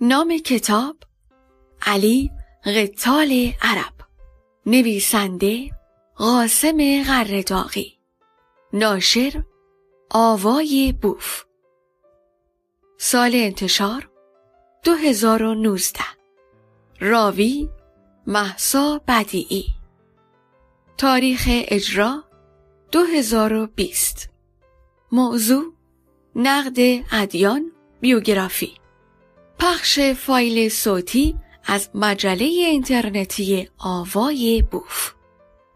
نام کتاب علی قتال عرب. نویسنده قاسم غرداغی ناشر آوای بوف. سال انتشار 2019 راوی محسا بدیعی. تاریخ اجرا 2020 موضوع نقد ادیان بیوگرافی. پخش فایل صوتی از مجله اینترنتی آوای بوف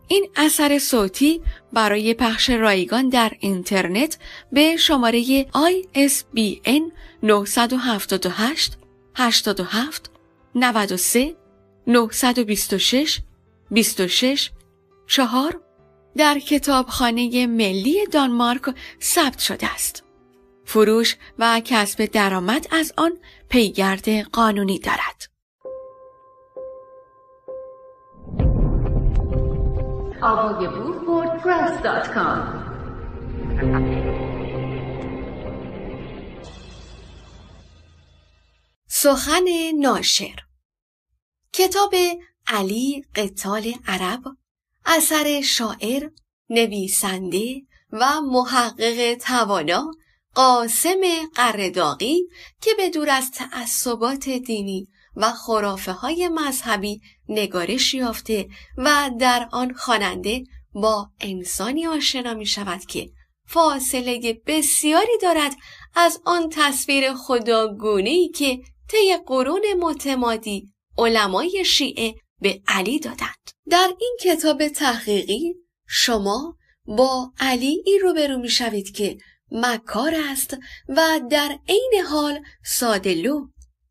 این اثر صوتی برای پخش رایگان در اینترنت به شماره ISBN 978 87 93 926 26 4 در کتابخانه ملی دانمارک ثبت شده است. فروش و کسب درآمد از آن پیگرد قانونی دارد. سخن ناشر کتاب علی قتال عرب اثر شاعر نویسنده و محقق توانا قاسم قرداقی که به دور از تعصبات دینی و خرافه های مذهبی نگارش یافته و در آن خواننده با انسانی آشنا می شود که فاصله بسیاری دارد از آن تصویر خداگونهی که طی قرون متمادی علمای شیعه به علی دادند. در این کتاب تحقیقی شما با علی ای روبرو می شوید که مکار است و در عین حال سادلو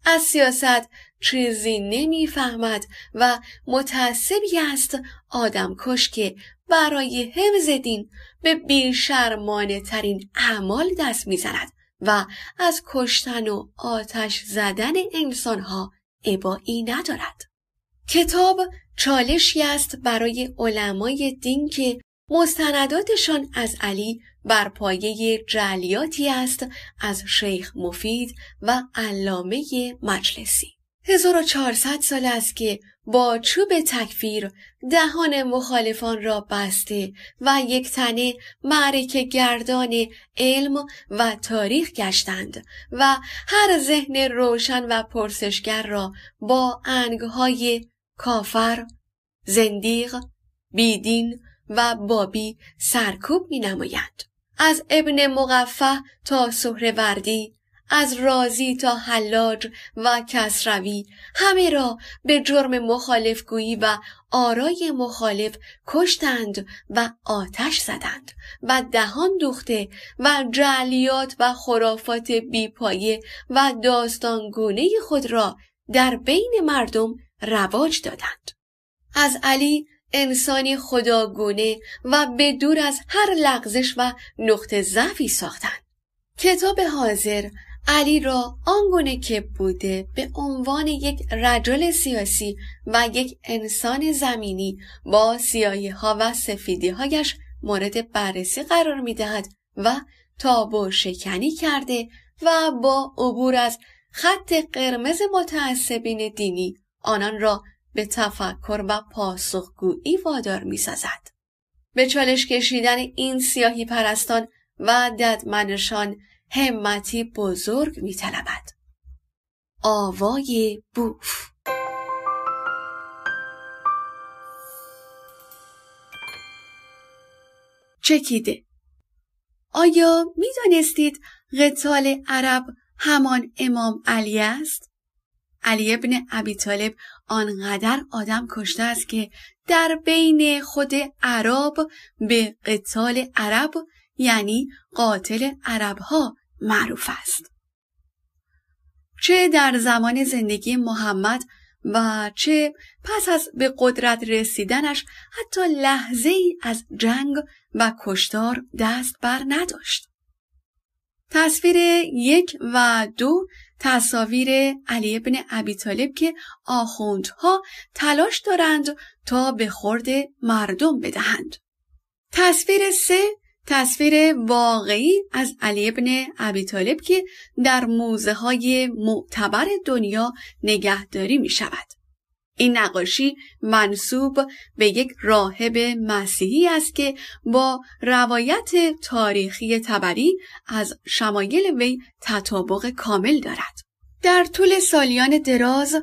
از سیاست چیزی نمی‌فهمد و متعصبی است آدم کش که برای حفظ دین به بیشرمانه ترین اعمال دست می‌زند و از کشتن و آتش زدن انسانها عبایی ندارد. کتاب چالشی است برای علمای دین که مستنداتشان از علی بر پایه جلیاتی است از شیخ مفید و علامه مجلسی. 1400 سال است که با چوب تکفیر دهان مخالفان را بسته و یک تنه معرکه گردان علم و تاریخ گشتند و هر ذهن روشن و پرسشگر را با انگهای کافر، زندیق، بیدین و بابی سرکوب می نمایند. از ابن مقفه تا سهروردی از رازی تا حلاج و کسروی همه را به جرم مخالفگویی و آرای مخالف کشتند و آتش زدند و دهان دوخته و جعلیات و خرافات بیپایه و داستانگونه خود را در بین مردم رواج دادند. از علی انسانی خداگونه و به دور از هر لغزش و نقطه ضعفی ساختند. کتاب حاضر علی را آنگونه که بوده به عنوان یک رجل سیاسی و یک انسان زمینی با سیاهی ها و سفیدی هایش مورد بررسی قرار می دهد و تابو شکنی کرده و با عبور از خط قرمز متعصبین دینی آنان را به تفکر و پاسخگویی وادار می سازد. به چالش کشیدن این سیاهی پرستان و ددمنشان همتی بزرگ می طلبد. آوای بوف چکیده آیا می دانستید قتال عرب همان امام علی است؟ علی ابن ابی طالب آنقدر آدم کشته است که در بین خود عرب به قتال عرب یعنی قاتل عرب ها معروف است. چه در زمان زندگی محمد و چه پس از به قدرت رسیدنش حتی لحظه ای از جنگ و کشتار دست بر نداشت. تصویر یک و دو تصاویر علی ابن ابی طالب که آخوندها تلاش دارند تا به خورد مردم بدهند. تصویر سه تصویر واقعی از علی ابن ابی طالب که در موزه های معتبر دنیا نگهداری می شود. این نقاشی منصوب به یک راهب مسیحی است که با روایت تاریخی تبری از شمایل وی تطابق کامل دارد. در طول سالیان دراز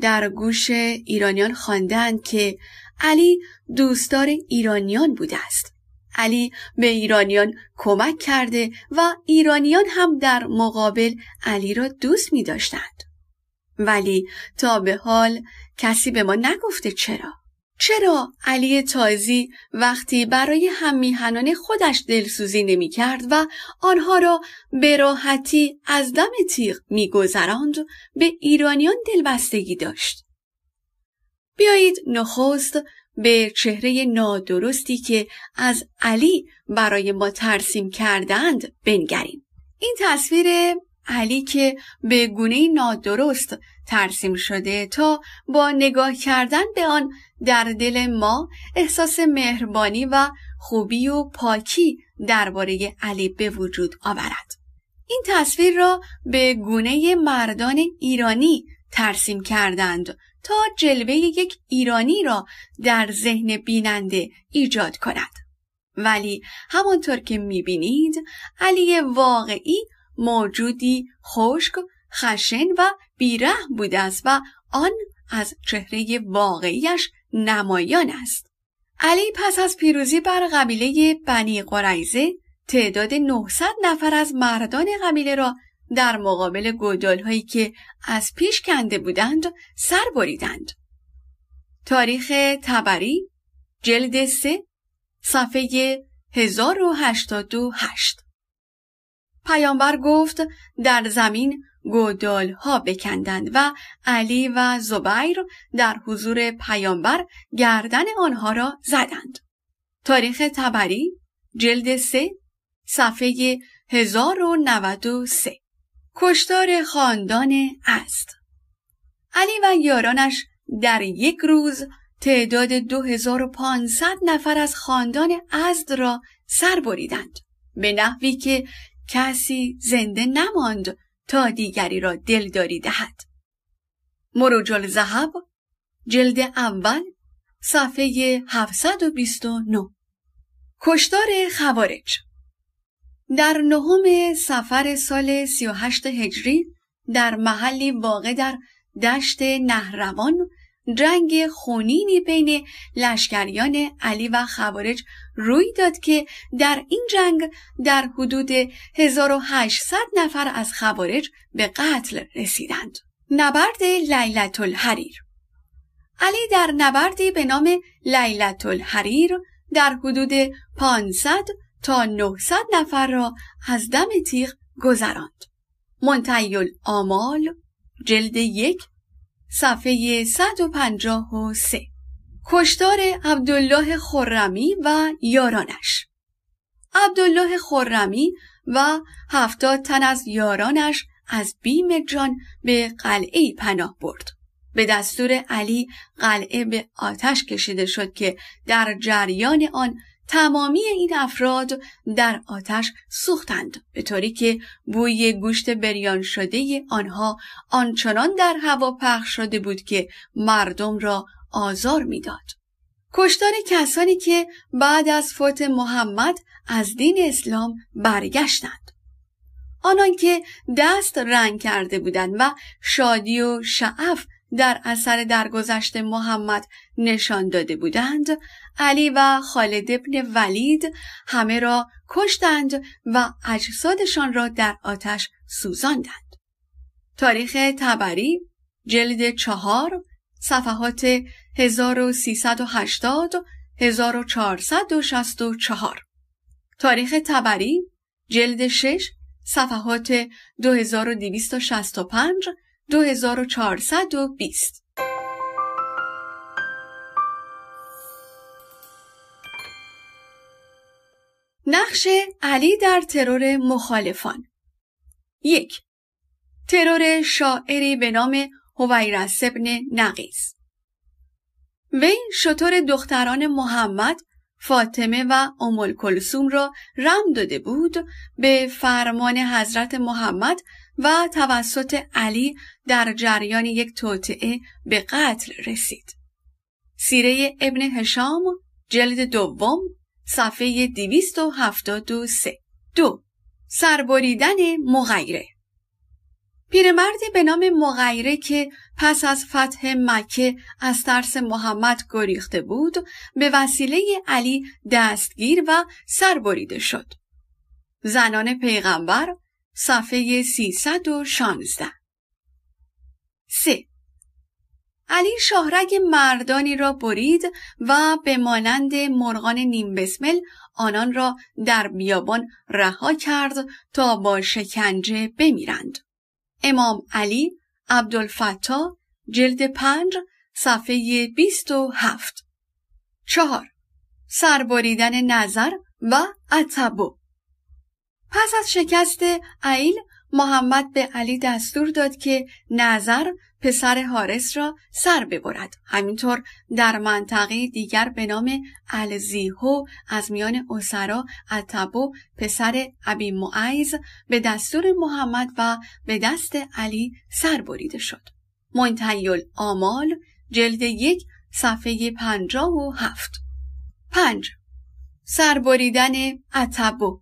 در گوش ایرانیان خواندند که علی دوستدار ایرانیان بوده است. علی به ایرانیان کمک کرده و ایرانیان هم در مقابل علی را دوست می داشتند. ولی تا به حال کسی به ما نگفته چرا؟ چرا علی تازی وقتی برای هم میهنان خودش دلسوزی نمی کرد و آنها را به راحتی از دم تیغ میگذراند به ایرانیان دلبستگی داشت. بیایید نخست به چهره نادرستی که از علی برای ما ترسیم کردند بنگریم. این تصویر علی که به گونه نادرست ترسیم شده تا با نگاه کردن به آن در دل ما احساس مهربانی و خوبی و پاکی درباره علی به وجود آورد. این تصویر را به گونه مردان ایرانی ترسیم کردند تا جلوه یک ایرانی را در ذهن بیننده ایجاد کند. ولی همانطور که می‌بینید علی واقعی موجودی خشک خشن و بیره بوده است و آن از چهره واقعیش نمایان است. علی پس از پیروزی بر قبیله بنی قریزه تعداد 900 نفر از مردان قبیله را در مقابل گودال هایی که از پیش کنده بودند سر بریدند. تاریخ تبری جلد 3 صفحه 1088 پیامبر گفت در زمین گودال ها بکندند و علی و زبیر در حضور پیامبر گردن آنها را زدند. تاریخ تبری جلد 3 صفحه 1093 کشتار خاندان است. علی و یارانش در یک روز تعداد 2500 نفر از خاندان ازد را سر بریدند. به نحوی که کسی زنده نماند تا دیگری را دلداری دهد. مروج الذهب جلد اول صفحه 729 کشتار خوارج در نهم سفر سال 38 هجری در محلی واقع در دشت نهروان جنگ خونینی بین لشکریان علی و خوارج روی داد که در این جنگ در حدود 1800 نفر از خوارج به قتل رسیدند. نبرد لیلت الحریر علی در نبردی به نام لیلت الحریر در حدود 500 تا 900 نفر را از دم تیغ گذراند. منتهی آمال جلد یک صفحه 153 کشتار عبدالله خرمی و یارانش عبدالله خرمی و هفتاد تن از یارانش از بیم جان به قلعه پناه برد. به دستور علی قلعه به آتش کشیده شد که در جریان آن تمامی این افراد در آتش سوختند به طوری که بوی گوشت بریان شده آنها آنچنان در هوا پخش شده بود که مردم را آزار می‌داد. کشتار کسانی که بعد از فوت محمد از دین اسلام برگشتند. آنان که دست رنگ کرده بودند و شادی و شعف در اثر درگذشت محمد نشان داده بودند. علی و خالد ابن ولید همه را کشتند و اجسادشان را در آتش سوزاندند. تاریخ تبری جلد چهار صفحات 1380 1464 تاریخ تبری جلد 6 صفحات 2265 2420 نقش علی در ترور مخالفان یک ترور شاعری به نام هویرس ابن نقیز وی شطور دختران محمد فاطمه و ام کلسوم را رم داده بود به فرمان حضرت محمد و توسط علی در جریان یک توطعه به قتل رسید. سیره ابن هشام جلد دوم صفحه 273 دو سربریدن مغیره پیرمردی به نام مغیره که پس از فتح مکه از ترس محمد گریخته بود به وسیله علی دستگیر و سربریده شد. زنان پیغمبر صفحه 316 3. علی شاهرگ مردانی را برید و به مانند مرغان نیم بسمل آنان را در بیابان رها کرد تا با شکنجه بمیرند. امام علی عبدالفتا جلد پنج صفحه بیست و هفت. چهار. سربریدن نظر و عطبو پس از شکست عیل محمد به علی دستور داد که نظر پسر حارس را سر ببرد. همینطور در منطقه دیگر به نام الزیهو از میان اسرا اتبو پسر ابی معیز به دستور محمد و به دست علی سر بریده شد. منتیل آمال جلد یک صفحه پنجاه و هفت. پنج. سربریدن اتبو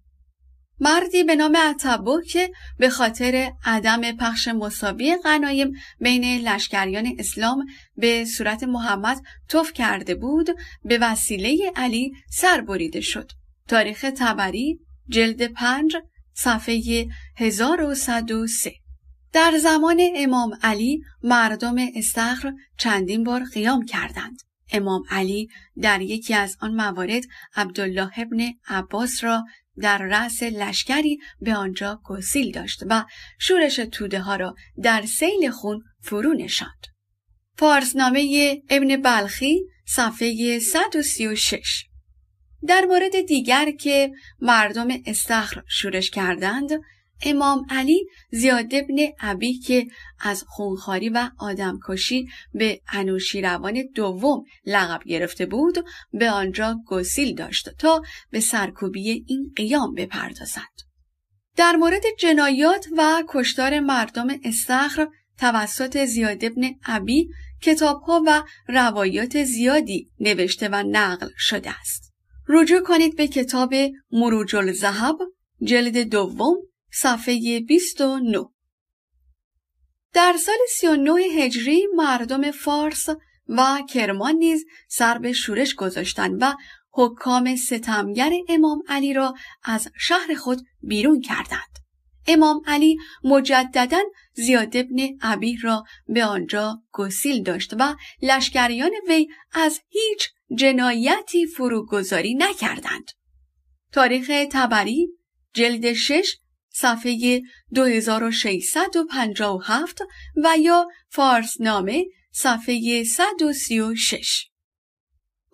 مردی به نام عطبو که به خاطر عدم پخش مساوی غنایم بین لشکریان اسلام به صورت محمد توف کرده بود به وسیله علی سر بریده شد. تاریخ تبری جلد پنج صفحه 1103 در زمان امام علی مردم استخر چندین بار قیام کردند. امام علی در یکی از آن موارد عبدالله ابن عباس را در رأس لشکری به آنجا گسیل داشت و شورش توده ها را در سیل خون فرو نشاند. پارسنامه ابن بلخی صفحه 136 در مورد دیگر که مردم استخر شورش کردند امام علی زیاد ابن عبی که از خونخاری و آدمکشی به انوشیروان دوم لقب گرفته بود به آنجا گسیل داشت تا به سرکوبی این قیام بپردازد. در مورد جنایات و کشتار مردم استخر توسط زیاد ابن عبی کتابها و روایات زیادی نوشته و نقل شده است. رجوع کنید به کتاب مروج الزهب جلد دوم صفحه 29 در سال 39 هجری مردم فارس و کرمان نیز سر به شورش گذاشتند و حکام ستمگر امام علی را از شهر خود بیرون کردند. امام علی مجددا زیاد ابن عبی را به آنجا گسیل داشت و لشکریان وی از هیچ جنایتی فروگذاری نکردند. تاریخ تبری جلد 6 صفحه 2657 و یا فارسنامه صفحه 136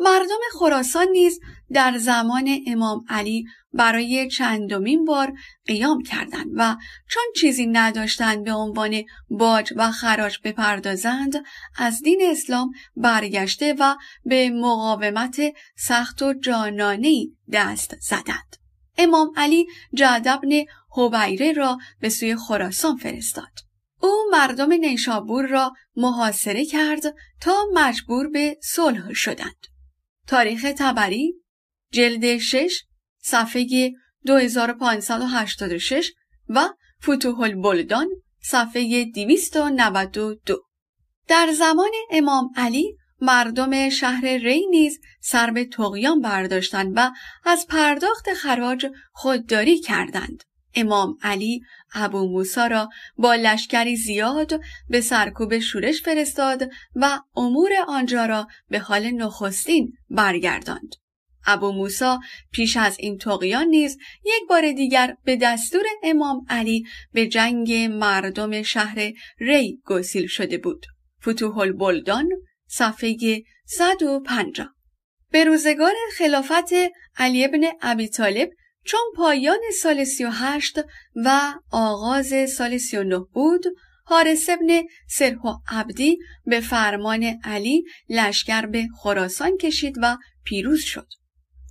مردم خراسان نیز در زمان امام علی برای چندمین بار قیام کردند و چون چیزی نداشتند به عنوان باج و خراج بپردازند از دین اسلام برگشته و به مقاومت سخت و جانانه دست زدند. امام علی جعد ابن هویره را به سوی خراسان فرستاد. او مردم نیشابور را محاصره کرد تا مجبور به صلح شدند. تاریخ تبری جلد 6 صفحه 2586 و فتوح البلدان صفحه 292 در زمان امام علی مردم شهر ری نیز سر به تقیان برداشتند و از پرداخت خراج خودداری کردند. امام علی ابو موسا را با لشکری زیاد به سرکوب شورش فرستاد و امور آنجا را به حال نخستین برگرداند. ابو موسا پیش از این تقیان نیز یک بار دیگر به دستور امام علی به جنگ مردم شهر ری گسیل شده بود. فتوح البلدان صفحه 150 به روزگار خلافت علی ابن ابی طالب چون پایان سال 38 و آغاز سال 39 بود حارس ابن سرح عبدی به فرمان علی لشکر به خراسان کشید و پیروز شد.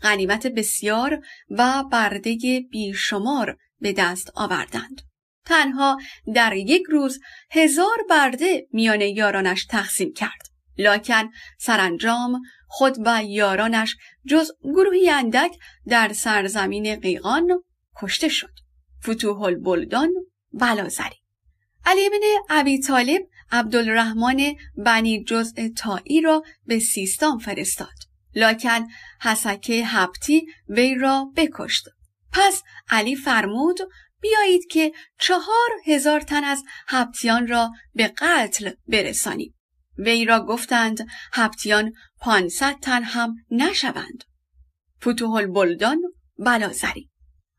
غنیمت بسیار و برده بیشمار به دست آوردند. تنها در یک روز هزار برده میان یارانش تقسیم کرد. لاکن سرانجام خود و یارانش جز گروهی اندک در سرزمین قیقان کشته شد. فتوح البلدان بلازری علی بن ابی طالب عبدالرحمن بنی جزء تایی را به سیستان فرستاد. لاکن حسکه هبتی وی را بکشت. پس علی فرمود بیایید که چهار هزار تن از هبتیان را به قتل برسانیم. وی را گفتند هبتیان پانصد تن هم نشوند. فتوح البلدان بلازری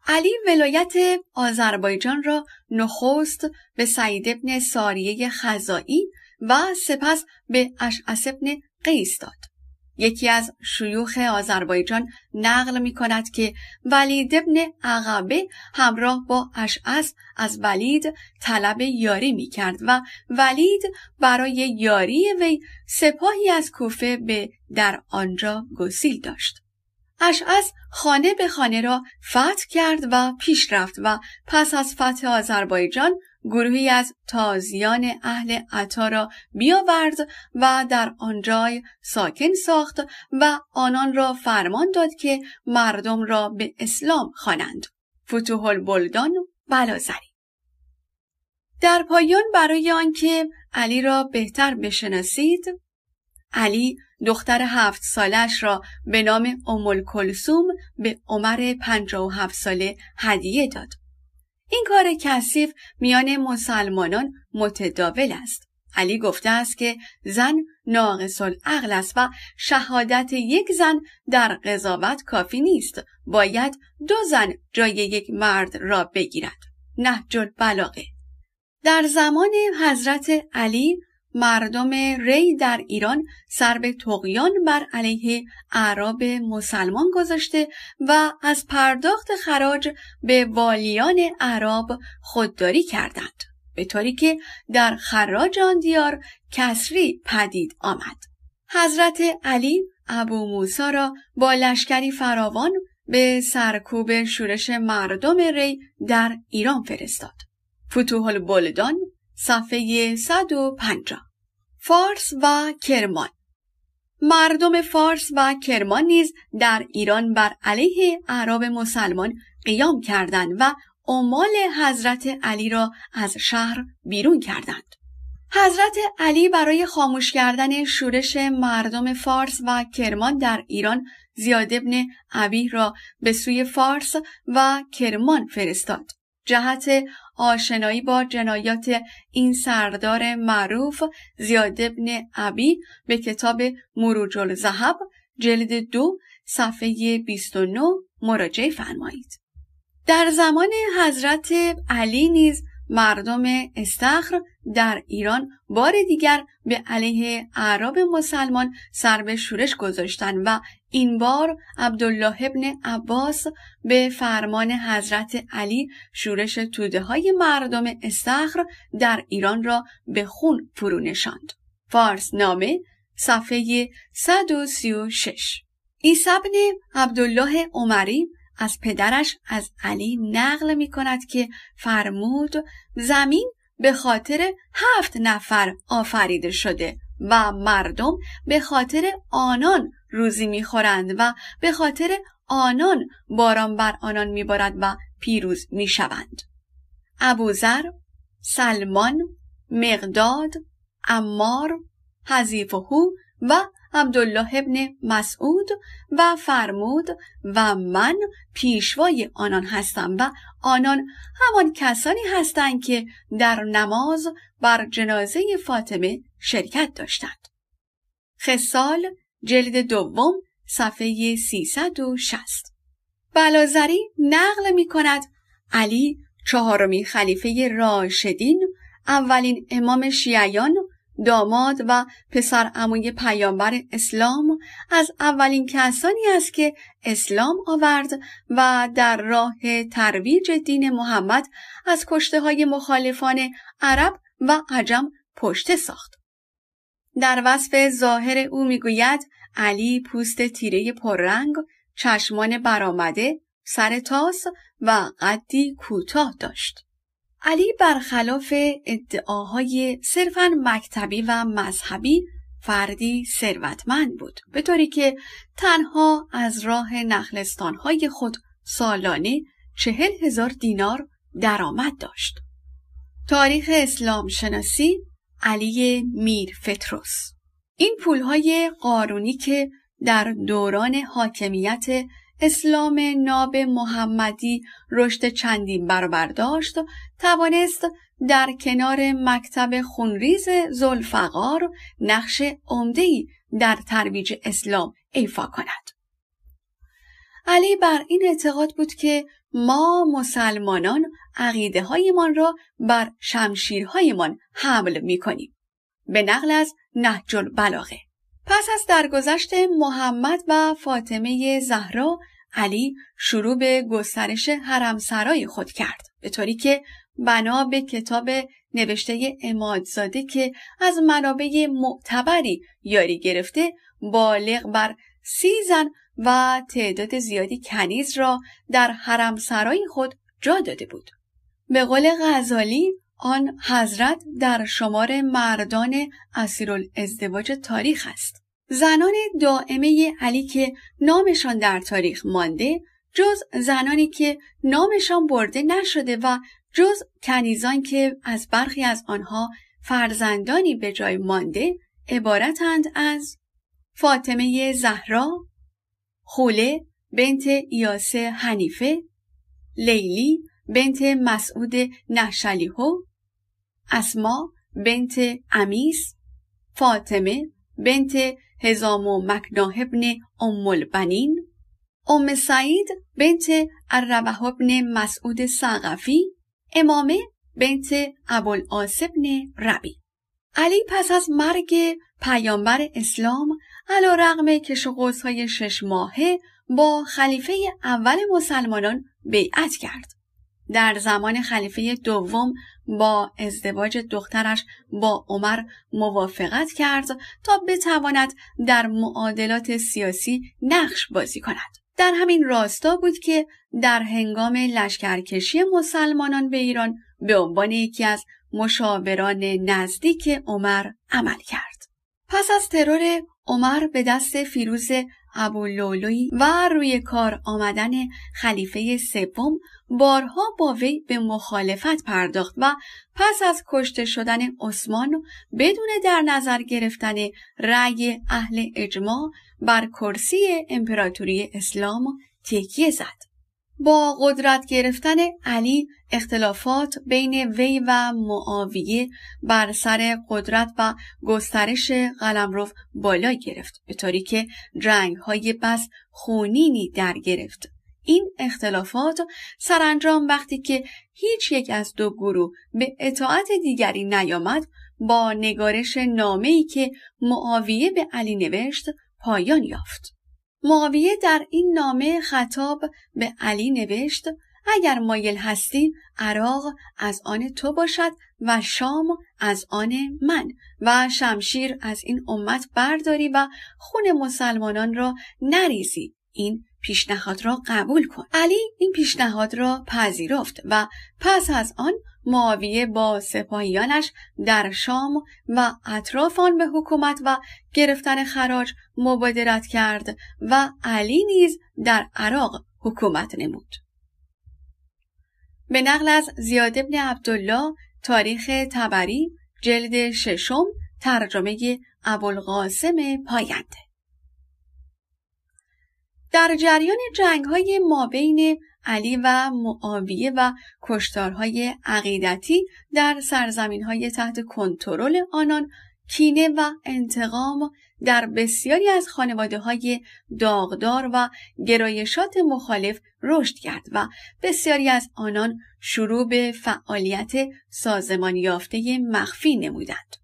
علی ولایت آذربایجان را نخست به سعید ابن ساریه خزایی و سپس به اشعس ابن قیس داد. یکی از شیوخ آذربایجان نقل می کند که ولید ابن عقبه همراه با اشعس از ولید طلب یاری می کرد و ولید برای یاری وی سپاهی از کوفه به در آنجا گسیل داشت. اشعس خانه به خانه را فتح کرد و پیش رفت و پس از فتح آذربایجان گروهی از تازیان اهل عطا را بیاورد و در آنجای ساکن ساخت و آنان را فرمان داد که مردم را به اسلام خوانند. فتوح البلدان بلازری در پایان برای آنکه علی را بهتر بشناسید علی دختر هفت سالش را به نام امول کلسوم به عمر پنجا و هفت ساله هدیه داد. این کار کثیف میان مسلمانان متداول است. علی گفته است که زن ناقص العقل است و شهادت یک زن در قضاوت کافی نیست. باید دو زن جای یک مرد را بگیرد. نهج البلاغه در زمان حضرت علی مردم ری در ایران سر به تقیان بر علیه اعراب مسلمان گذاشته و از پرداخت خراج به والیان اعراب خودداری کردند به طوری که در خراج آن دیار کسری پدید آمد. حضرت علی ابو موسا را با لشکری فراوان به سرکوب شورش مردم ری در ایران فرستاد. فتوح البلدان صفحه 150 فارس و کرمان مردم فارس و کرمان نیز در ایران بر علیه اعراب مسلمان قیام کردند و عمال حضرت علی را از شهر بیرون کردند. حضرت علی برای خاموش کردن شورش مردم فارس و کرمان در ایران زیاد ابن عبی را به سوی فارس و کرمان فرستاد. جهت آشنایی با جنایات این سردار معروف زیاد ابن عبی به کتاب مروج الزهب جلد دو صفحه 29 مراجعه فرمایید. در زمان حضرت علی نیز مردم استخر در ایران بار دیگر به علیه اعراب مسلمان سر به شورش گذاشتند و این بار عبدالله ابن عباس به فرمان حضرت علی شورش توده های مردم استخر در ایران را به خون فرو نشاند. فارس نامه صفحه 136 عیسی ابن عبدالله عمری از پدرش از علی نقل می کند که فرمود زمین به خاطر هفت نفر آفریده شده و مردم به خاطر آنان روزی می‌خورند و به خاطر آنان باران بر آنان میبارد و پیروز می‌شوند. ابوذر، سلمان، مقداد، امار، حذیفهو و عبدالله ابن مسعود و فرمود و من پیشوای آنان هستم و آنان همان کسانی هستند که در نماز بر جنازه فاطمه شرکت داشتند. خسال جلد دوم صفحه 360 بلازری نقل می کند علی چهارمین خلیفه راشدین اولین امام شیعیان داماد و پسر عموی پیامبر اسلام از اولین کسانی است که اسلام آورد و در راه ترویج دین محمد از کشته های مخالفان عرب و عجم پشته ساخت. در وصف ظاهر او می‌گوید علی پوست تیره پررنگ چشمان برآمده، سر تاس و قدی کوتاه داشت. علی برخلاف ادعاهای صرفا مکتبی و مذهبی فردی ثروتمند بود به طوری که تنها از راه نخلستانهای خود سالانه چهل هزار دینار درآمد داشت. تاریخ اسلام شناسی علی میر فتروس این پولهای قارونی که در دوران حاکمیت اسلام ناب محمدی رشد چندین برابر داشت توانست در کنار مکتب خونریز زلفقار نقش عمده‌ای در ترویج اسلام ایفا کند. علی بر این اعتقاد بود که ما مسلمانان عقیده هایمان را بر شمشیرهایمان حمل می کنیم. به نقل از نهج البلاغه. پس از درگذشت محمد و فاطمه زهرا علی شروع به گسترش حرمسرای خود کرد به طوری که بنا به کتاب نوشته امادزاده که از منابع معتبری یاری گرفته بالغ بر سی زن و تعداد زیادی کنیز را در حرمسرای خود جا داده بود. به قول غزالی آن حضرت در شمار مردان ازدواج تاریخ است. زنان دائمه علی که نامشان در تاریخ مانده جز زنانی که نامشان برده نشده و جز کنیزان که از برخی از آنها فرزندانی به جای مانده عبارتند از فاطمه زهرا، خوله بنت ایاس حنیفه، لیلی بنت مسعود نشلیهو، اسما بنت امیس، فاطمه بنت هزام و مکناه ابن ام البنین ام سعید بنت الربح ابن مسعود سقفی امامه بنت ابوالعاص ابن ربی علی پس از مرگ پیامبر اسلام علا رغم کش های شش ماهه با خلیفه اول مسلمانان بیعت کرد. در زمان خلیفه دوم با ازدواج دخترش با عمر موافقت کرد تا بتواند در معادلات سیاسی نقش بازی کند. در همین راستا بود که در هنگام لشکرکشی مسلمانان به ایران به عنوان یکی از مشاوران نزدیک عمر عمل کرد. پس از ترور عمر به دست فیروز ابولولوی و روی کار آمدن خلیفه سوم بارها با وی به مخالفت پرداخت و پس از کشته شدن عثمان بدون در نظر گرفتن رأی اهل اجماع بر کرسی امپراتوری اسلام تکیه زد. با قدرت گرفتن علی اختلافات بین وی و معاویه بر سر قدرت و گسترش قلمرو بالا گرفت به طوری که جنگ های بس خونینی در گرفت. این اختلافات سرانجام وقتی که هیچ یک از دو گروه به اطاعت دیگری نیامد با نگارش نامه‌ای که معاویه به علی نوشت پایان یافت. معاویه در این نامه خطاب به علی نوشت اگر مایل هستی عراق از آن تو باشد و شام از آن من و شمشیر از این امت برداری و خون مسلمانان را نریزی. این پیشنهاد را قبول کن. علی این پیشنهاد را پذیرفت و پس از آن معاویه با سپاهیانش در شام و اطراف آن به حکومت و گرفتن خراج مبادرت کرد و علی نیز در عراق حکومت نمود. به نقل از زیاد ابن عبدالله تاریخ تبری جلد ششم ترجمه ابوالقاسم پاینده در جریان جنگ های مابین علی و معاویه و کشتارهای عقیدتی در سرزمین های تحت کنترل آنان کینه و انتقام در بسیاری از خانواده های داغدار و گرایشات مخالف رشد کرد و بسیاری از آنان شروع به فعالیت سازمان یافته مخفی نمودند.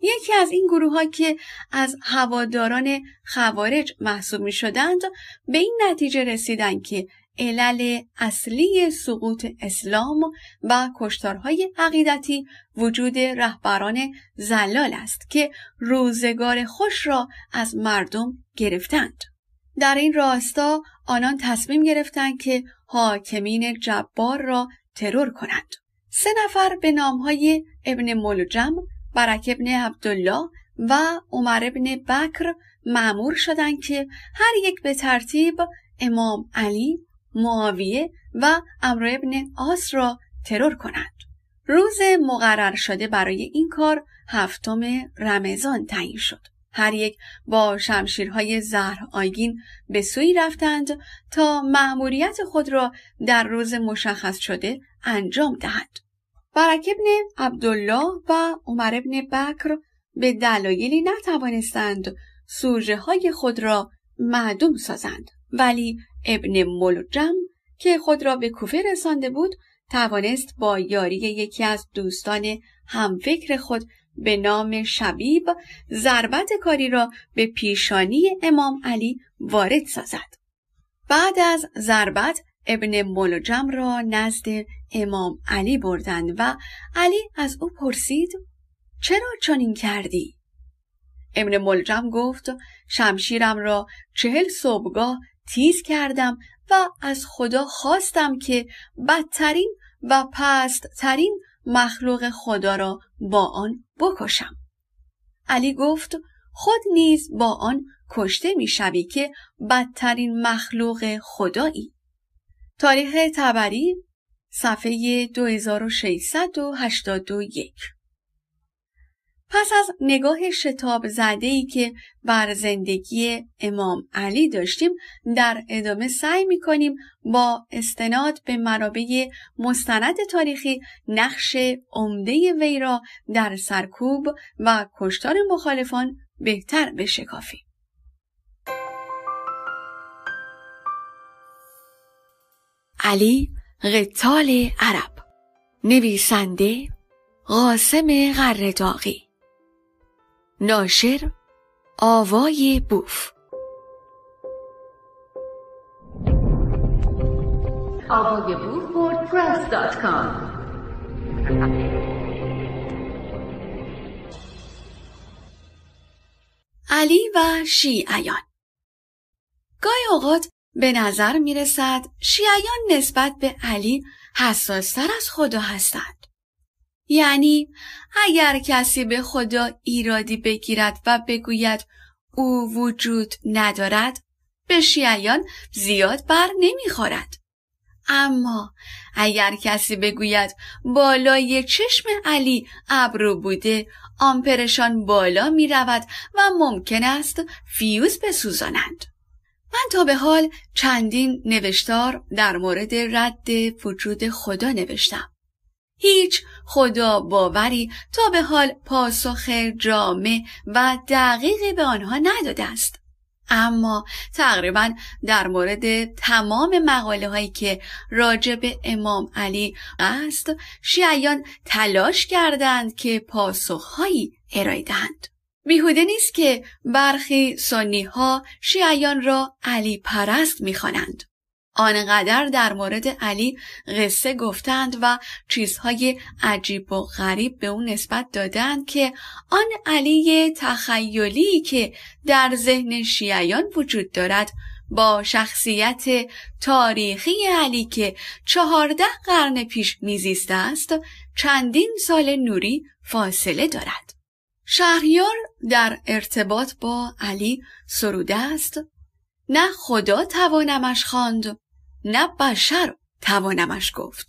یکی از این گروه ها که از هواداران خوارج محسوب می شدند به این نتیجه رسیدند که علل اصلی سقوط اسلام و کشتارهای عقیدتی وجود رهبران زلال است که روزگار خوش را از مردم گرفتند. در این راستا آنان تصمیم گرفتند که حاکمین جبار را ترور کنند. سه نفر به نامهای ابن ملجم، برک ابن عبدالله و عمر ابن بکر معمور شدند که هر یک به ترتیب امام علی، معاویه و امر ابن آس را ترور کنند. روز مقرر شده برای این کار هفتم رمضان تعیین شد. هر یک با شمشیرهای زهر آیگین به سوی رفتند تا مأموریت خود را در روز مشخص شده انجام دهند. برک ابن عبدالله و عمر ابن بکر به دلایلی نتوانستند سوژه های خود را معدوم سازند ولی ابن ملجم که خود را به کوفه رسانده بود توانست با یاری یکی از دوستان همفکر خود به نام شبیب ضربت کاری را به پیشانی امام علی وارد سازد. بعد از ضربت ابن ملجم را نزد امام علی بردند و علی از او پرسید چرا چنین کردی؟ ابن ملجم گفت شمشیرم را چهل صبحگاه تیز کردم و از خدا خواستم که بدترین و پستترین مخلوق خدا را با آن بکشم. علی گفت خود نیز با آن کشته می‌شوی که بدترین مخلوق خدایی. تاریخ تبری صفحه 2681 پس از نگاه شتاب زده ای که بر زندگی امام علی داشتیم در ادامه سعی می کنیم با استناد به منابع مستند تاریخی نقش عمده وی را در سرکوب و کشتار مخالفان بهتر بشکافیم. علی قتال عرب نویسنده قاسم غرداغی ناشر آوای بوف. آوای بوف علی و شیعیان. گاهی اوقات به نظر می رسد شیعیان نسبت به علی حساستر از خدا هستند. یعنی اگر کسی به خدا ایرادی بگیرد و بگوید او وجود ندارد به شیعیان زیاد بر نمی‌خورد. اما اگر کسی بگوید بالای چشم علی ابرو بوده آمپرشان بالا می رود و ممکن است فیوز بسوزانند. من تا به حال چندین نوشتار در مورد رد وجود خدا نوشتم. هیچ خدا باوری تا به حال پاسخ جامع و دقیقی به آنها نداده است. اما تقریبا در مورد تمام مقاله هایی که راجع به امام علی است شیعیان تلاش کردند که پاسخهایی ارائه دهند. بیهوده نیست که برخی سنی ها شیعیان را علی پرست می‌خوانند. آنقدر در مورد علی قصه گفتند و چیزهای عجیب و غریب به او نسبت دادند که آن علی تخیلی که در ذهن شیعیان وجود دارد با شخصیت تاریخی علی که چهارده قرن پیش میزیسته است چندین سال نوری فاصله دارد. شهریار در ارتباط با علی سروده است نه خدا توانمش خواند نه بشر توانمش گفت.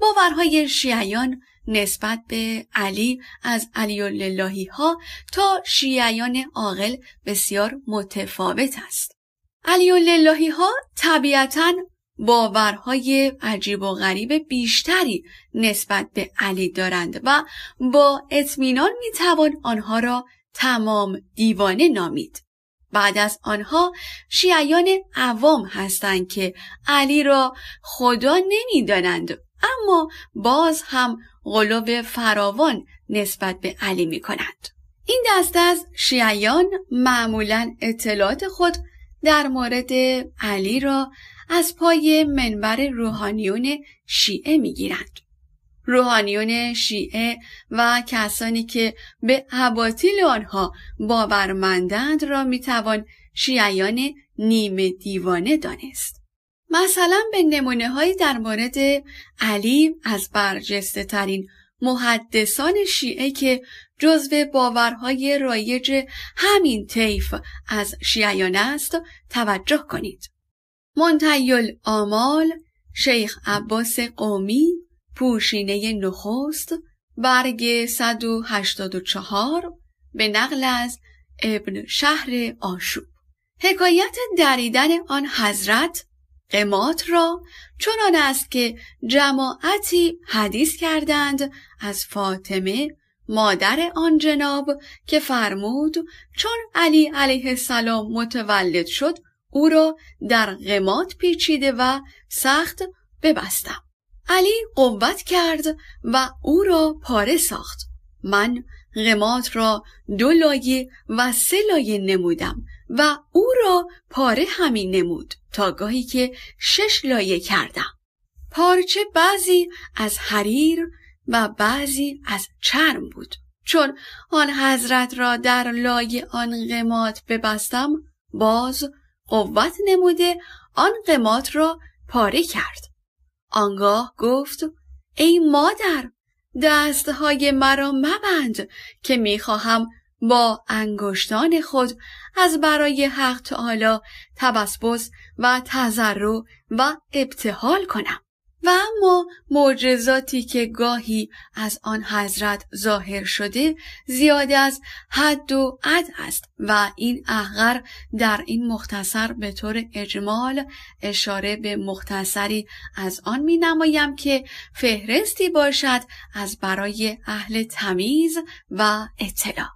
باورهای شیعیان نسبت به علی از علی اللهی ها تا شیعیان عاقل بسیار متفاوت است. علی اللهی ها طبیعتا باورهای عجیب و غریب بیشتری نسبت به علی دارند و با اطمینان می‌توان آنها را تمام دیوانه نامید. بعد از آنها شیعیان عوام هستند که علی را خدا نمی‌دانند اما باز هم غلوب فراوان نسبت به علی می کنند. این دسته از شیعیان معمولا اطلاعات خود در مورد علی را از پای منبر روحانیون شیعه می گیرند. روحانیون شیعه و کسانی که به عباطیل آنها باورمندند را می‌توان شیعیان نیمه دیوانه دانست. مثلا به نمونه های در مورد علی از برجسته ترین محدثان شیعه که جزو باورهای رایج همین طیف از شیعیان است توجه کنید. منتیل آمال شیخ عباس قومی پوشینه نخست برگ 184 به نقل از ابن شهر آشوب. حکایت دریدن آن حضرت قمات را چنان است که جماعتی حدیث کردند از فاطمه مادر آن جناب که فرمود چون علی علیه السلام متولد شد او را در قمات پیچیده و سخت ببستم. علی قوت کرد و او را پاره ساخت. من غمات را دو لایه و سه لایه نمودم و او را پاره همین نمود تا گاهی که شش لایه کردم. پارچه بعضی از حریر و بعضی از چرم بود. چون آن حضرت را در لایه آن قمات ببستم باز قوت نموده آن قمات را پاره کرد. آنگاه گفت ای مادر دستهای مرا مبند که می‌خواهم با انگشتان خود از برای حق تعالی تبسبس و تذرع و ابتحال کنم. و اما معجزاتی که گاهی از آن حضرت ظاهر شده زیاد از حد و عد است و این احغر در این مختصر به طور اجمال اشاره به مختصری از آن می نمایم که فهرستی باشد از برای اهل تمیز و اطلاع.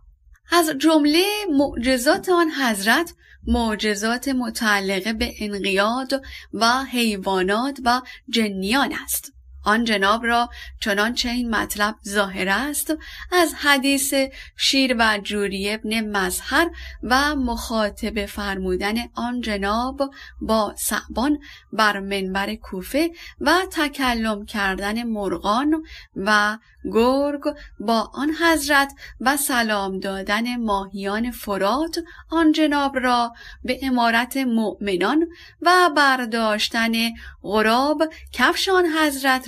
از جمله معجزات آن حضرت معجزات متعلقه به انقیاد و حیوانات و جنیان است. آن جناب را چنانچه این مطلب ظاهر است از حدیث شیر و جوری ابن مظهر و مخاطب فرمودن آن جناب با سعبان بر منبر کوفه و تکلم کردن مرغان و گرگ با آن حضرت و سلام دادن ماهیان فرات آن جناب را به امارت مؤمنان و برداشتن غراب کفش آن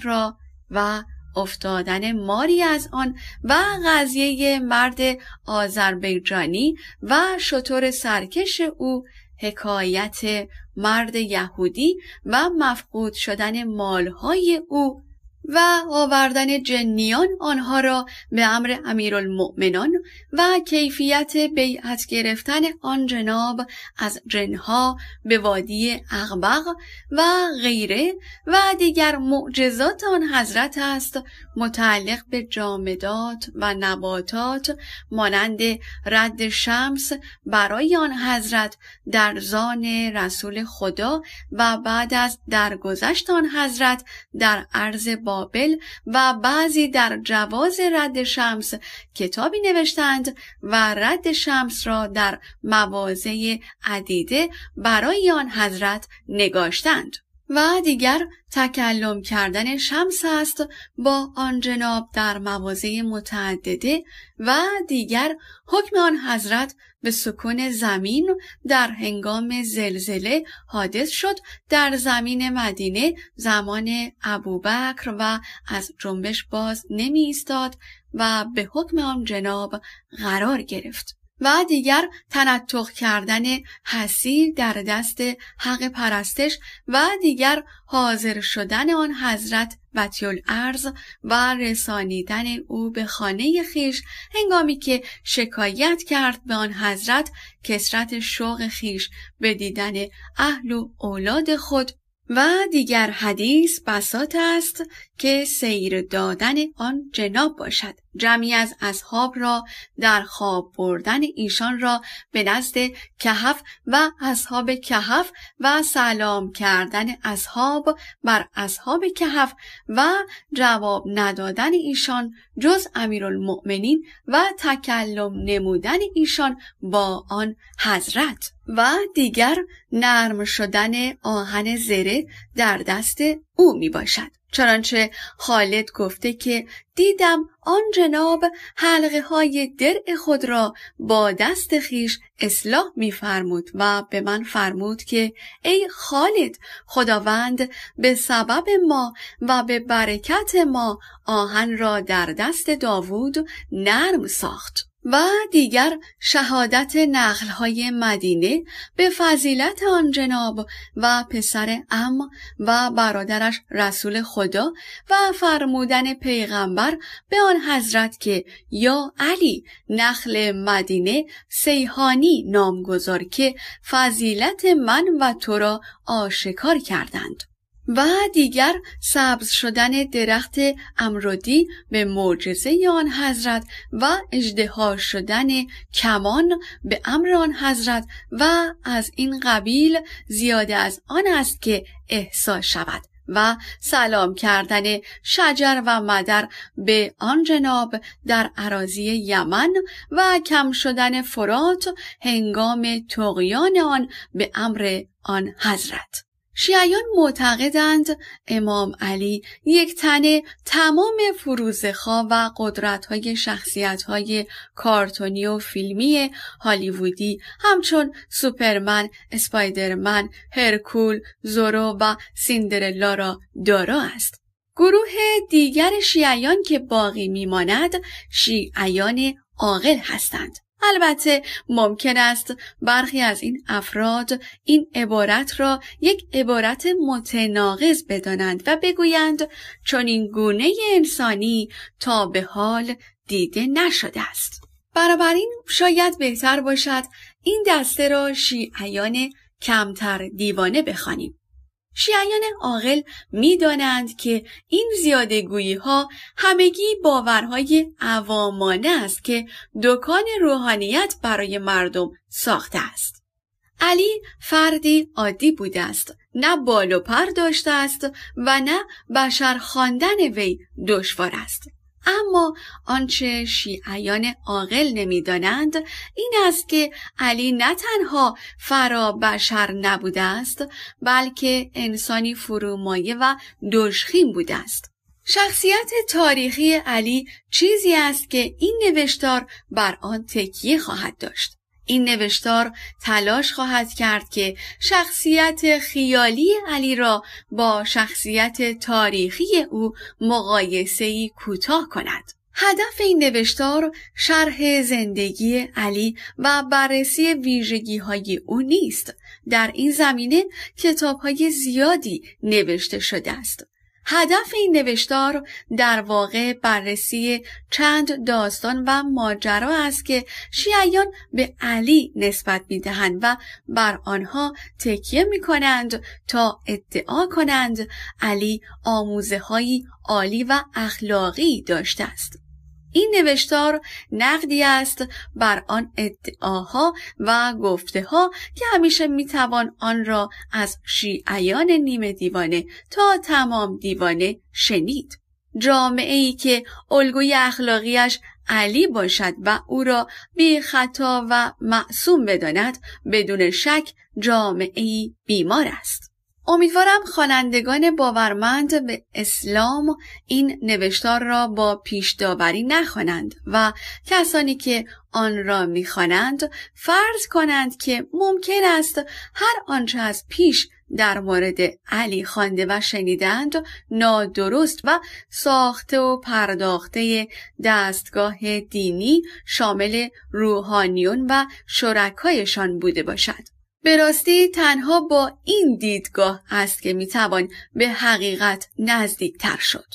را و افتادن ماری از آن و قضیه مرد آذربیجانی و شطور سرکش او حکایت مرد یهودی و مفقود شدن مالهای او و آوردن جنیان آنها را به امر امیرالمؤمنان و کیفیت بیعت گرفتن آن جناب از جنها به وادی اغبق و غیره و دیگر معجزات آن حضرت است متعلق به جامدات و نباتات مانند رد شمس برای آن حضرت در زان رسول خدا و بعد از درگذشت آن حضرت در عرض بابل و بعضی در جواز رد شمس کتابی نوشتند و رد شمس را در موازه عدیده برای آن حضرت نگاشتند. و دیگر تکلم کردن شمس است با آن جناب در موازه متعدده و دیگر حکم آن حضرت به سکون زمین در هنگام زلزله حادث شد در زمین مدینه زمان ابوبکر و از جنبش باز نمی ایستاد و به حکم آن جناب قرار گرفت. و دیگر تنطق کردن حسیر در دست حق پرستش و دیگر حاضر شدن آن حضرت وطیل ارز و رسانیدن او به خانه خیش هنگامی که شکایت کرد به آن حضرت کسرت شوق خیش به دیدن اهل و اولاد خود و دیگر حدیث بسات است که سیر دادن آن جناب باشد. جمعی از اصحاب را در خواب بردن ایشان را به نزد کهف و اصحاب کهف و سلام کردن اصحاب بر اصحاب کهف و جواب ندادن ایشان جز امیرالمؤمنین و تکلم نمودن ایشان با آن حضرت و دیگر نرم شدن آهن زره در دست او می باشد چنانچه خالد گفته که دیدم آن جناب حلقه های درع خود را با دست خیش اصلاح میفرمود و به من فرمود که ای خالد خداوند به سبب ما و به برکت ما آهن را در دست داوود نرم ساخت. و دیگر شهادت نقلهای مدینه به فضیلت آن جناب و پسر ام و برادرش رسول خدا و فرمودن پیغمبر به آن حضرت که یا علی نخل مدینه سیحانی نامگذار که فضیلت من و تو را آشکار کردند. و دیگر سبز شدن درخت امرودی به معجزه آن حضرت و اجدها شدن کمان به امر آن حضرت و از این قبیل زیاده از آن است که احسا شود و سلام کردن شجر و مدر به آن جناب در عراضی یمن و کم شدن فرات هنگام تقیان آن به امر آن حضرت. شیعیان معتقدند امام علی یک تنه تمام فروزخا و قدرتهای شخصیتهای کارتونی و فیلمی هالیوودی همچون سوپرمن، اسپایدرمن، هرکول، زورو و سیندرلا را دارا است. گروه دیگر شیعیان که باقی میماند شیعیان عاقل هستند. البته ممکن است برخی از این افراد این عبارت را یک عبارت متناقض بدانند و بگویند چون این گونه انسانی تا به حال دیده نشده است. بنابراین شاید بهتر باشد این دسته را شیعیان کمتر دیوانه بخوانیم. شیعیان عاقل می‌دانند که این زیادگویی ها همگی باورهای عوامانه است که دکان روحانیت برای مردم ساخته است. علی فردی عادی بوده است نه بال و پر داشته است و نه بشر خواندن وی دشوار است اما آنچه شیعیان عاقل نمی‌دانند این است که علی نه تنها فرا بشر نبوده است بلکه انسانی فرومایه و دشخیم بوده است. شخصیت تاریخی علی چیزی است که این نوشتار بر آن تکیه خواهد داشت. این نوشتار تلاش خواهد کرد که شخصیت خیالی علی را با شخصیت تاریخی او مقایسه‌ای کوتاه کند. هدف این نوشتار شرح زندگی علی و بررسی ویژگی های او نیست. در این زمینه کتاب های زیادی نوشته شده است. هدف این نوشتار در واقع بررسی چند داستان و ماجرا است که شیعیان به علی نسبت می‌دهند و بر آنها تکیه می کنند تا ادعا کنند علی آموزه هایی عالی و اخلاقی داشته است. این نوشتار نقدی است بر آن ادعاها و گفته ها که همیشه می‌توان آن را از شیعیان نیمه دیوانه تا تمام دیوانه شنید. جامعه ای که الگوی اخلاقیش علی باشد و او را بی خطا و معصوم بداند بدون شک جامعه ای بیمار است. امیدوارم خوانندگان باورمند به اسلام این نوشتار را با پیش داوری نخوانند و کسانی که آن را می‌خوانند فرض کنند که ممکن است هر آنچه از پیش در مورد علی خوانده و شنیدند نادرست و ساخته و پرداخته دستگاه دینی شامل روحانیون و شرکایشان بوده باشد. به راستی تنها با این دیدگاه است که می‌توان به حقیقت نزدیکتر شد.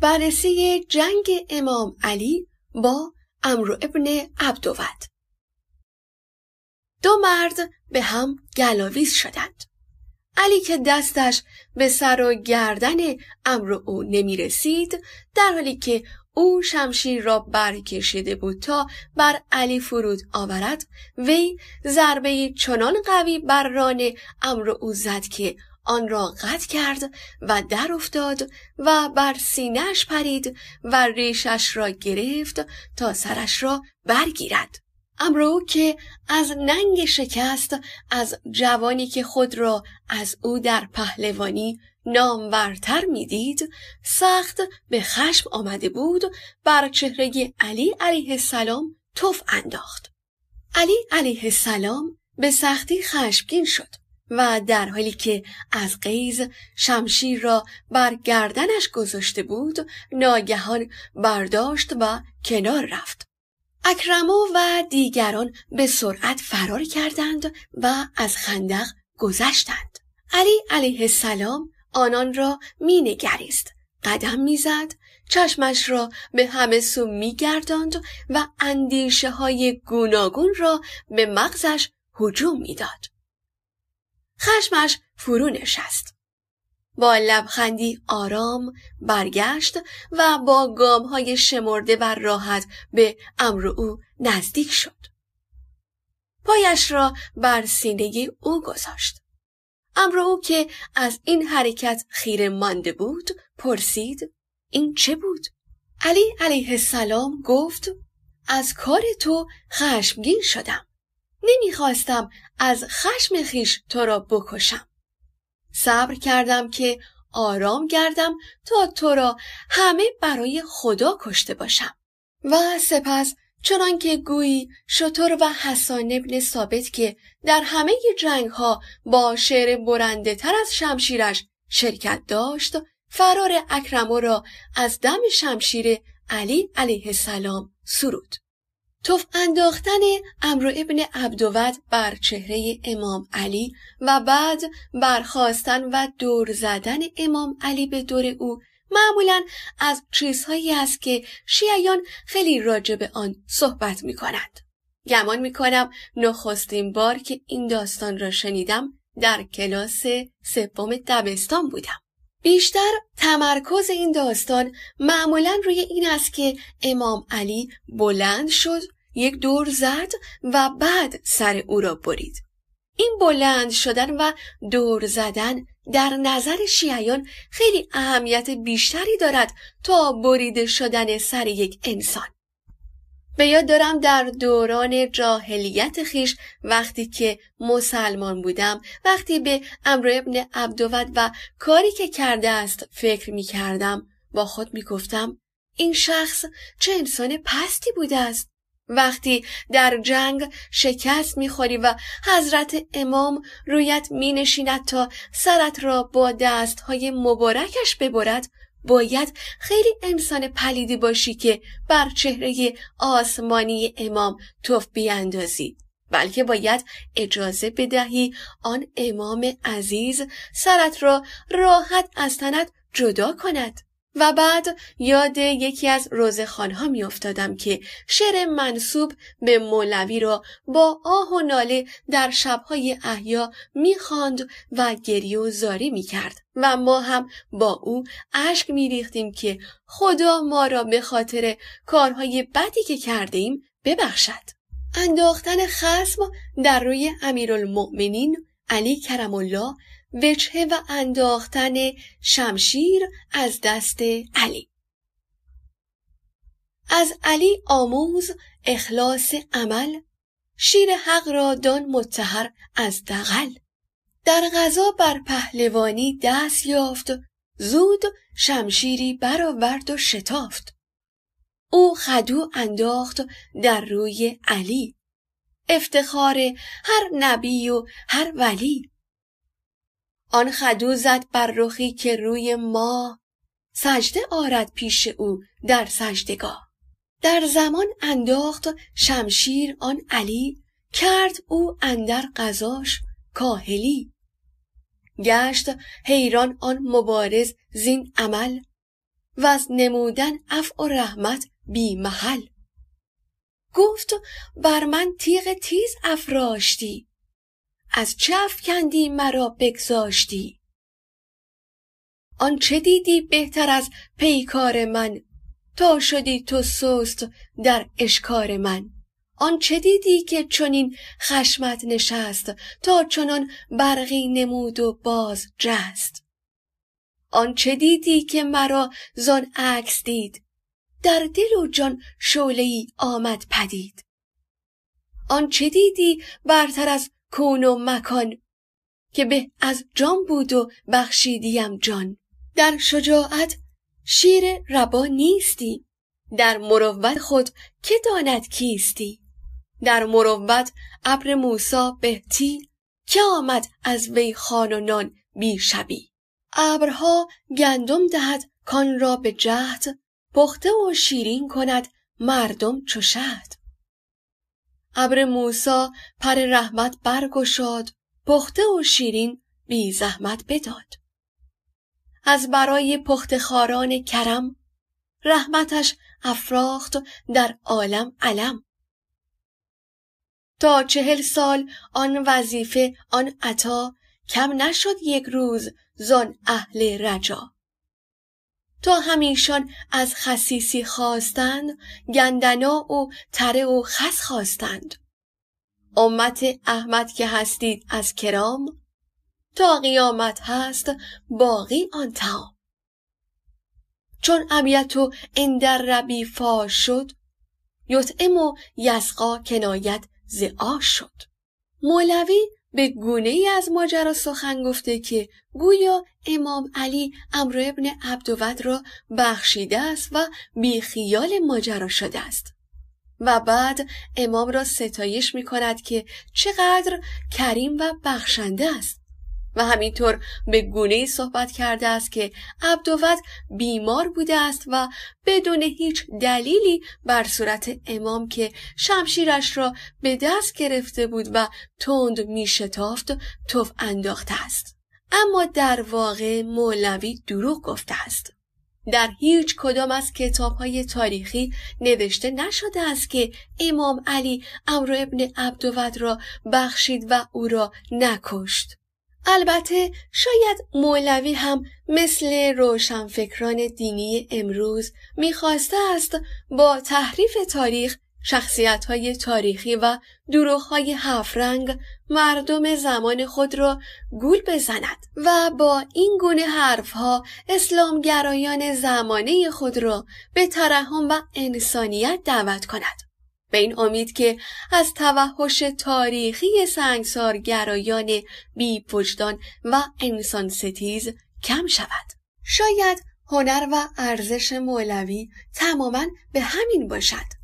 بررسی جنگ امام علی با امرو ابن عبدود دو مرد به هم گلاویز شدند. علی که دستش به سر و گردن امر او نمی رسید در حالی که او شمشیر را برکشیده بود تا بر علی فرود آورد وی ضربه چنان قوی بر ران امر او زد که آن را قطع کرد و در افتاد و بر سینهش پرید و ریشش را گرفت تا سرش را برگیرد. امرو که از ننگ شکست از جوانی که خود را از او در پهلوانی نامورتر می‌دید سخت به خشم آمده بود بر چهره علی علیه السلام توف انداخت. علی علیه السلام به سختی خشمگین شد و در حالی که از قیز شمشیر را بر گردنش گذاشته بود ناگهان برداشت و کنار رفت. اکرمو و دیگران به سرعت فرار کردند و از خندق گذشتند علی علیه السلام آنان را می نگریست. قدم می‌زد چشمش را به همه سو میگرداند و اندیشه های گوناگون را به مغزش هجوم می‌داد. خشمش فرو نشست. با لبخندی آرام برگشت و با گام های شمرده و راحت به امر او نزدیک شد. پایش را بر سینه او گذاشت. امر او که از این حرکت خیره مانده بود پرسید این چه بود؟ علی علیه السلام گفت از کار تو خشمگین شدم. نمی‌خواستم از خشم خیش تو را بکشم. صبر کردم که آرام گردم تا تو را همه برای خدا کشته باشم. و سپس چنان که گویی شطور و حسان ابن ثابت که در همه جنگ ها با شعر برنده تر از شمشیرش شرکت داشت فرار اکرمو را از دم شمشیر علی علیه السلام سرود. توف انداختن امرو ابن عبدود بر چهره امام علی و بعد برخواستن و دور زدن امام علی به دور او معمولا از چیزهایی است که شیعیان خیلی راجع به آن صحبت می کنند. گمان می کنم نخستین بار که این داستان را شنیدم در کلاس سوم دبستان بودم. بیشتر تمرکز این داستان معمولا روی این است که امام علی بلند شد یک دور زد و بعد سر او را برید. این بلند شدن و دور زدن در نظر شیعیان خیلی اهمیت بیشتری دارد تا بریده شدن سر یک انسان. به یاد دارم در دوران جاهلیت خیش وقتی که مسلمان بودم وقتی به امر ابن عبدود و کاری که کرده است فکر می کردم با خود می گفتم این شخص چه انسان پستی بوده است. وقتی در جنگ شکست می‌خوری و حضرت امام رویت مینشیند تا سرت را با دستهای مبارکش ببرد باید خیلی انسان پلیدی باشی که بر چهره آسمانی امام توف بیاندازی. بلکه باید اجازه بدهی آن امام عزیز سرت را راحت از تنت جدا کند. و بعد یاد یکی از روزخانها می افتادم که شعر منصوب به مولوی را با آه و ناله در شبهای احیا می‌خواند و گریه و زاری می کرد و ما هم با او اشک می ریختیم که خدا ما را به خاطر کارهای بدی که کرده ایم ببخشد. انداختن خسم در روی امیرالمؤمنین علی کرم الله وجهه و انداختن شمشیر از دست علی. از علی آموز اخلاص عمل شیر حق را دان متحر از دغل. در غذا بر پهلوانی دست یافت زود شمشیری برآورد و شتافت. او خدو انداخت در روی علی. افتخار هر نبی و هر ولی. آن خدو زد بر رخی که روی ما سجده آرد پیش او در سجدگاه. در زمان انداخت شمشیر آن علی کرد او اندر قضاش کاهلی. گشت حیران آن مبارز زین عمل و از نمودن عفو و رحمت بی محل. گفت بر من تیغ تیز افراشتی از چه افکندی مرا بگذاشتی؟ آن چه دیدی بهتر از پیکار من؟ تا شدی تو سست در اشکار من. آن چه دیدی که چنین خشمت نشست؟ تا چنان برقی نمود و باز جست. آن چه دیدی که مرا زان عکس دید؟ در دل و جان شعله ای آمد پدید. آن چه دیدی برتر از کون و مکان که به از جان بود و بخشیدیم جان. در شجاعت شیر ربا نیستی در مروت خود که داند کیستی. در مروت ابر موسا بهتی که آمد از وی خان و نان بی شبی ابرها گندم دهد کان را به جهد پخته و شیرین کند مردم چو ابر موسا پر رحمت برگشاد پخته و شیرین بی زحمت بداد. از برای پخت خاران کرم رحمتش افراخت در عالم علم. تا چهل سال آن وظیفه آن عطا کم نشد یک روز زان اهل رجا. تا همیشان از خسیسی خواستند گندنا و تره و خس خواستند. امت احمد که هستید از کرام تا قیامت هست باقی آن تام چون ابیتو اندر ربی فاش شد یطعم و یسقا کنایت ز آش شد. مولوی به گونه ای از ماجرا سخن گفته که گویا امام علی امر ابن عبدود را بخشیده است و بیخیال ماجرا شده است. و بعد امام را ستایش می کند که چقدر کریم و بخشنده است. و همینطور به گونه صحبت کرده است که عبدود بیمار بوده است و بدون هیچ دلیلی بر صورت امام که شمشیرش را به دست گرفته بود و تند می شتافت توف انداخته است اما در واقع مولوی دروغ گفته است در هیچ کدام از کتاب های تاریخی نوشته نشده است که امام علی امرو ابن عبدود را بخشید و او را نکشت. البته شاید مولوی هم مثل روشنفکران دینی امروز می‌خواسته است با تحریف تاریخ شخصیت های تاریخی و دروغ های رنگ مردم زمان خود را گول بزند و با این گونه حرفها اسلامگرایان زمانه خود را به ترحم و انسانیت دعوت کند. به این امید که از توحش تاریخی سنگسارگرایان بی وجدان و انسان ستیز کم شود. شاید هنر و ارزش مولوی تماما به همین باشد.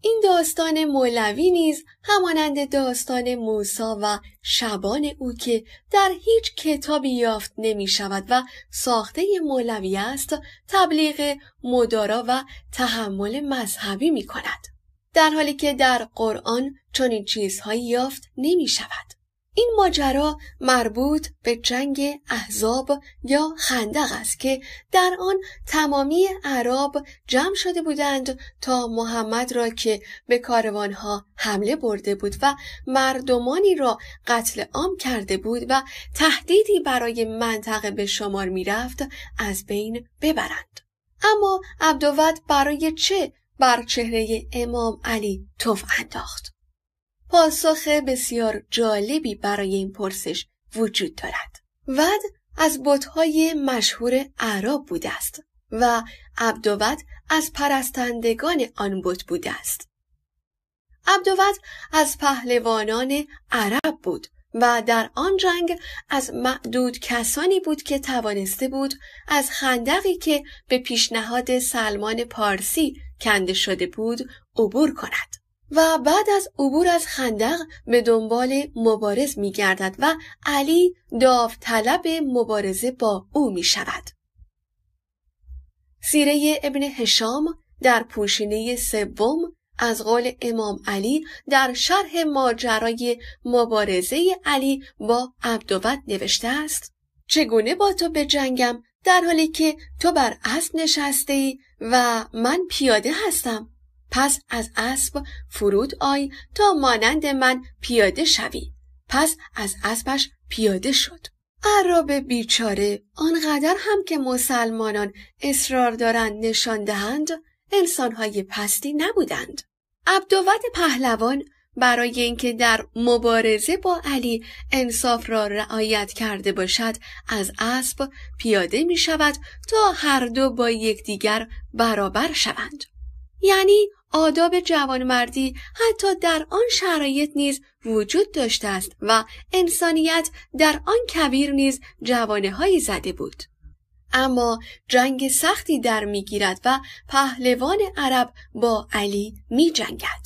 این داستان مولوی نیز همانند داستان موسا و شبان او که در هیچ کتابی یافت نمی شود و ساخته مولوی است تبلیغ مدارا و تحمل مذهبی می کند. در حالی که در قرآن چنین چیزهایی یافت نمی شود. این ماجرا مربوط به جنگ احزاب یا خندق است که در آن تمامی عرب جمع شده بودند تا محمد را که به کاروانها حمله برده بود و مردمانی را قتل عام کرده بود و تهدیدی برای منطقه به شمار می‌رفت از بین ببرند اما عبدود برای چه بر چهره امام علی توف انداخت پاسخ بسیار جالبی برای این پرسش وجود دارد. ود از بتهای مشهور عرب بوده است و عبدود از پرستندگان آن بت بوده است. عبدود از پهلوانان عرب بود و در آن جنگ از معدود کسانی بود که توانسته بود از خندقی که به پیشنهاد سلمان پارسی کنده شده بود عبور کند. و بعد از عبور از خندق به دنبال مبارز می گردد و علی داوطلب مبارزه با او می شود. سیره ابن هشام در پوشینه سوم از قول امام علی در شرح ماجرای مبارزه علی با عبدود نوشته است چگونه با تو به جنگم در حالی که تو بر اسب نشسته ای و من پیاده هستم؟ پس از اسب فرود آی تا مانند من پیاده شوی. پس از اسبش پیاده شد. عرب بیچاره آنقدر هم که مسلمانان اصرار دارند نشان دهند انسانهای پستی نبودند عبدود پهلوان برای اینکه در مبارزه با علی انصاف را رعایت کرده باشد از اسب پیاده می شود تا هر دو با یکدیگر برابر شوند یعنی آداب جوانمردی حتی در آن شرایط نیز وجود داشته است و انسانیت در آن کویر نیز جوانه هایی زده بود. اما جنگ سختی در می‌گیرد و پهلوان عرب با علی می جنگد.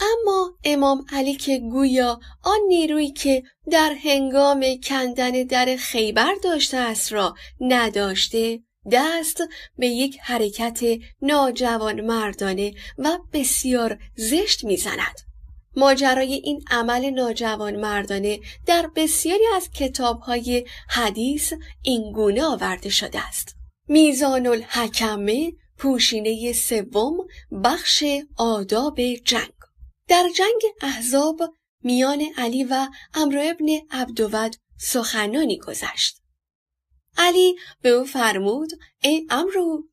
اما امام علی که گویا آن نیرویی که در هنگام کندن در خیبر داشته است را نداشته دست به یک حرکت ناجوان مردانه و بسیار زشت می‌زند. ماجرای این عمل ناجوان مردانه در بسیاری از کتابهای حدیث این گونه آورده شده است. میزان الحکمه پوشینه سوم بخش آداب جنگ در جنگ احزاب میان علی و امرو ابن عبدود سخنانی گذشت. علی به او فرمود ای امرو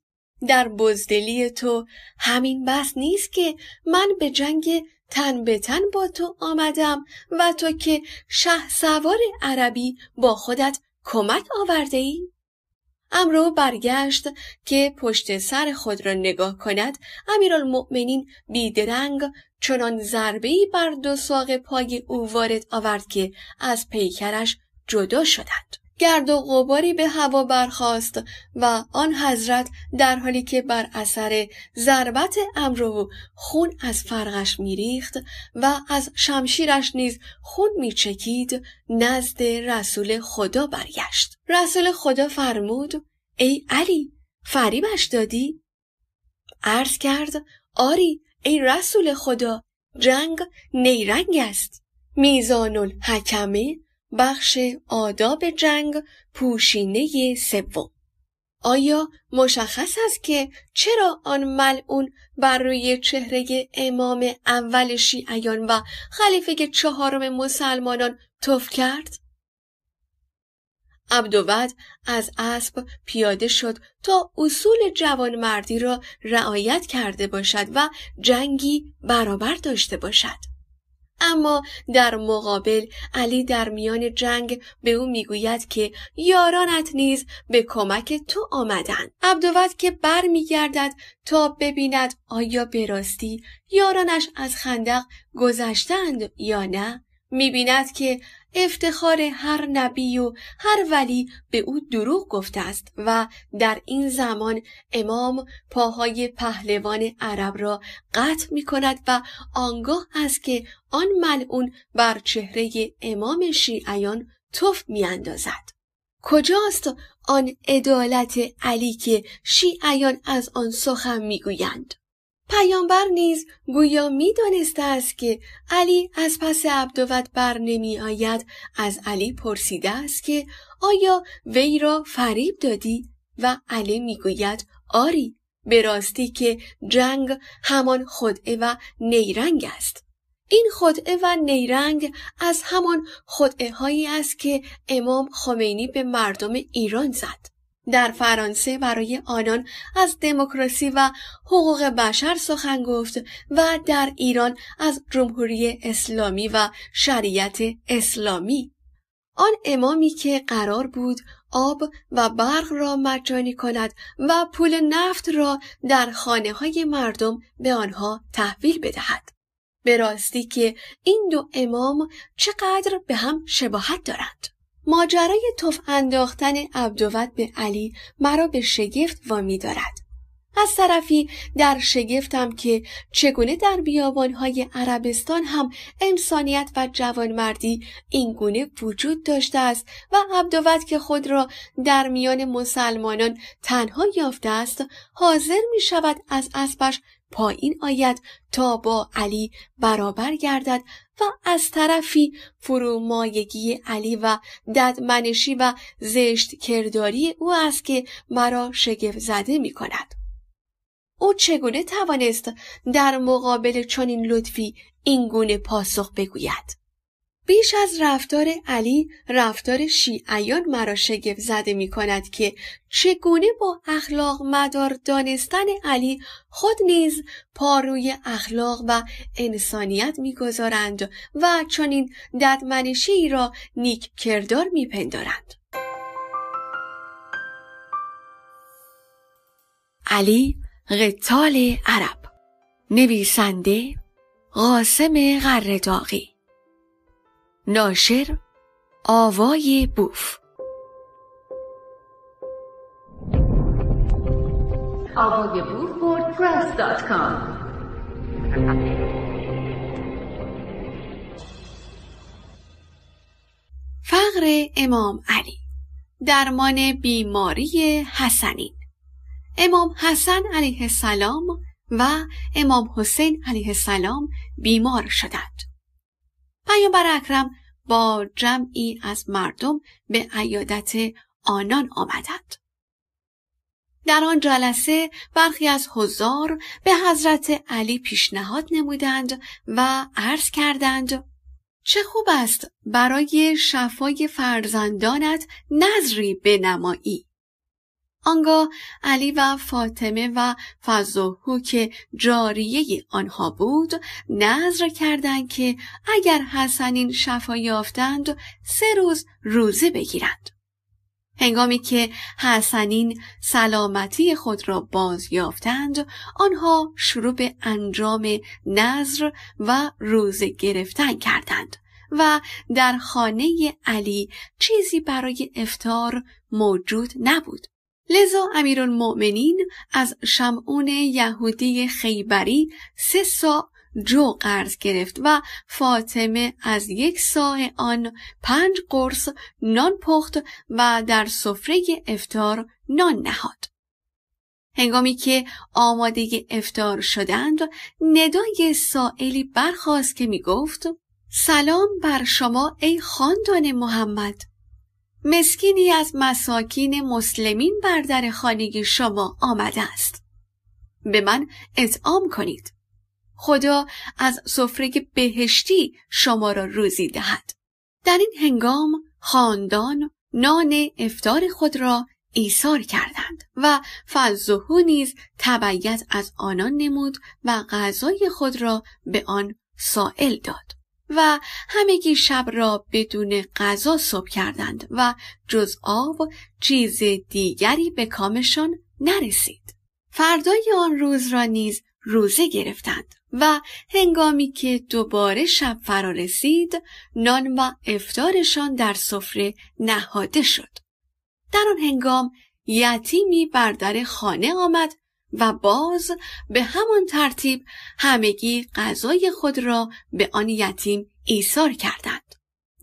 در بزدلی تو همین بس نیست که من به جنگ تن به تن با تو آمدم و تو که شه سوار عربی با خودت کمک آورده ای؟ امرو برگشت که پشت سر خود را نگاه کند امیرالمؤمنین بیدرنگ چنان ضربهای بر دو ساق پای او وارد آورد که از پیکرش جدا شدند. گرد و غباری به هوا برخاست و آن حضرت در حالی که بر اثر ضربت امرو خون از فرقش میریخت و از شمشیرش نیز خون میچکید نزد رسول خدا برگشت. رسول خدا فرمود ای علی فریبش دادی؟ عرض کرد آری ای رسول خدا جنگ نیرنگ است. میزان الحکمه بخش آداب جنگ پوشینه سوم آیا مشخص است که چرا آن ملعون بر روی چهره امام اول شیعیان و خلیفه چهارم مسلمانان توف کرد؟ عبدود از اسب پیاده شد تا اصول جوانمردی را رعایت کرده باشد و جنگی برابر داشته باشد. اما در مقابل علی در میان جنگ به او می‌گوید که یارانت نیز به کمک تو آمدند عبدوت که بر میگردد تا ببیند آیا به راستی یارانش از خندق گذشتند یا نه. می‌بیند که افتخار هر نبی و هر ولی به او دروغ گفته است و در این زمان امام پاهای پهلوان عرب را قطع می کند و آنگاه است که آن ملعون بر چهره امام شیعیان توف می اندازد. کجاست آن عدالت علی که شیعیان از آن سخن می‌گویند پیامبر نیز گویا می‌دانسته است که علی از پس عبدوت بر نمی آید از علی پرسیده است که آیا وی را فریب دادی؟ و علی می‌گوید آری به راستی که جنگ همان خدعه و نیرنگ است. این خدعه و نیرنگ از همان خدعه هایی است که امام خمینی به مردم ایران زد. در فرانسه برای آنان از دموکراسی و حقوق بشر سخن گفت و در ایران از جمهوری اسلامی و شریعت اسلامی آن امامی که قرار بود آب و برق را مجانی کند و پول نفت را در خانه های مردم به آنها تحویل بدهد. به راستی که این دو امام چقدر به هم شباهت دارند. ماجرای توف انداختن عبدوت به علی مرا به شگفت وامی دارد. از طرفی در شگفتم که چگونه در بیابانهای عربستان هم انسانیت و جوانمردی اینگونه وجود داشته است و عبدوت که خود را در میان مسلمانان تنها یافته است حاضر می شود از اسبش پایین آید تا با علی برابر گردد و از طرفی فرومایگی علی و ددمنشی و زشت کرداری او است که مرا شگفت زده می کند. او چگونه توانست در مقابل چنین لطفی اینگونه پاسخ بگوید؟ بیش از رفتار علی رفتار شیعیان مرا شگفت زده می کند که چگونه با اخلاق مدار دانستن علی خود نیز پاروی اخلاق و انسانیت می‌گذارند و چنین ددمنشی را نیک کردار میپندارند. علی قتال عرب نویسنده قاسم غرداغی ناشر آوای بوف. آوای بوف فقر امام علی درمان بیماری حسنین امام حسن علیه السلام و امام حسین علیه السلام بیمار شدند. پیامبر اکرم با جمعی از مردم به عیادت آنان آمدند. در آن جلسه برخی از حضار به حضرت علی پیشنهاد نمودند و عرض کردند چه خوب است برای شفای فرزندانت نظری بنمایی آنگاه علی و فاطمه و فضوهو که جاریه آنها بود نظر کردند که اگر حسنین شفا یافتند سه روز روزه بگیرند. هنگامی که حسنین سلامتی خود را باز یافتند آنها شروع به انجام نظر و روزه گرفتن کردند و در خانه علی چیزی برای افتار موجود نبود. لذا امیرالمؤمنین از شمعون یهودی خیبری سه سا جو قرض گرفت و فاطمه از یک ساه آن پنج قرص نان پخت و در سفره افتار نان نهاد. هنگامی که آماده افتار شدند ندای سائلی برخواست که می گفت سلام بر شما ای خاندان محمد مسکینی از مساکین مسلمین بر در خانه شما آمده است. به من اطعام کنید. خدا از سفره بهشتی شما را روزی دهد. در این هنگام خاندان نان افتار خود را ایثار کردند و فلزهو نیز تبعیت از آنان نمود و غذای خود را به آن سائل داد. و همگی شب را بدون غذا صبح کردند و جز آب چیز دیگری به کامشان نرسید. فردای آن روز را نیز روزه گرفتند و هنگامی که دوباره شب فرا رسید نان و افتارشان در سفره نهاده شد. در آن هنگام یتیمی بر در خانه آمد و باز به همان ترتیب همگی غذای خود را به آن یتیم ایثار کردند.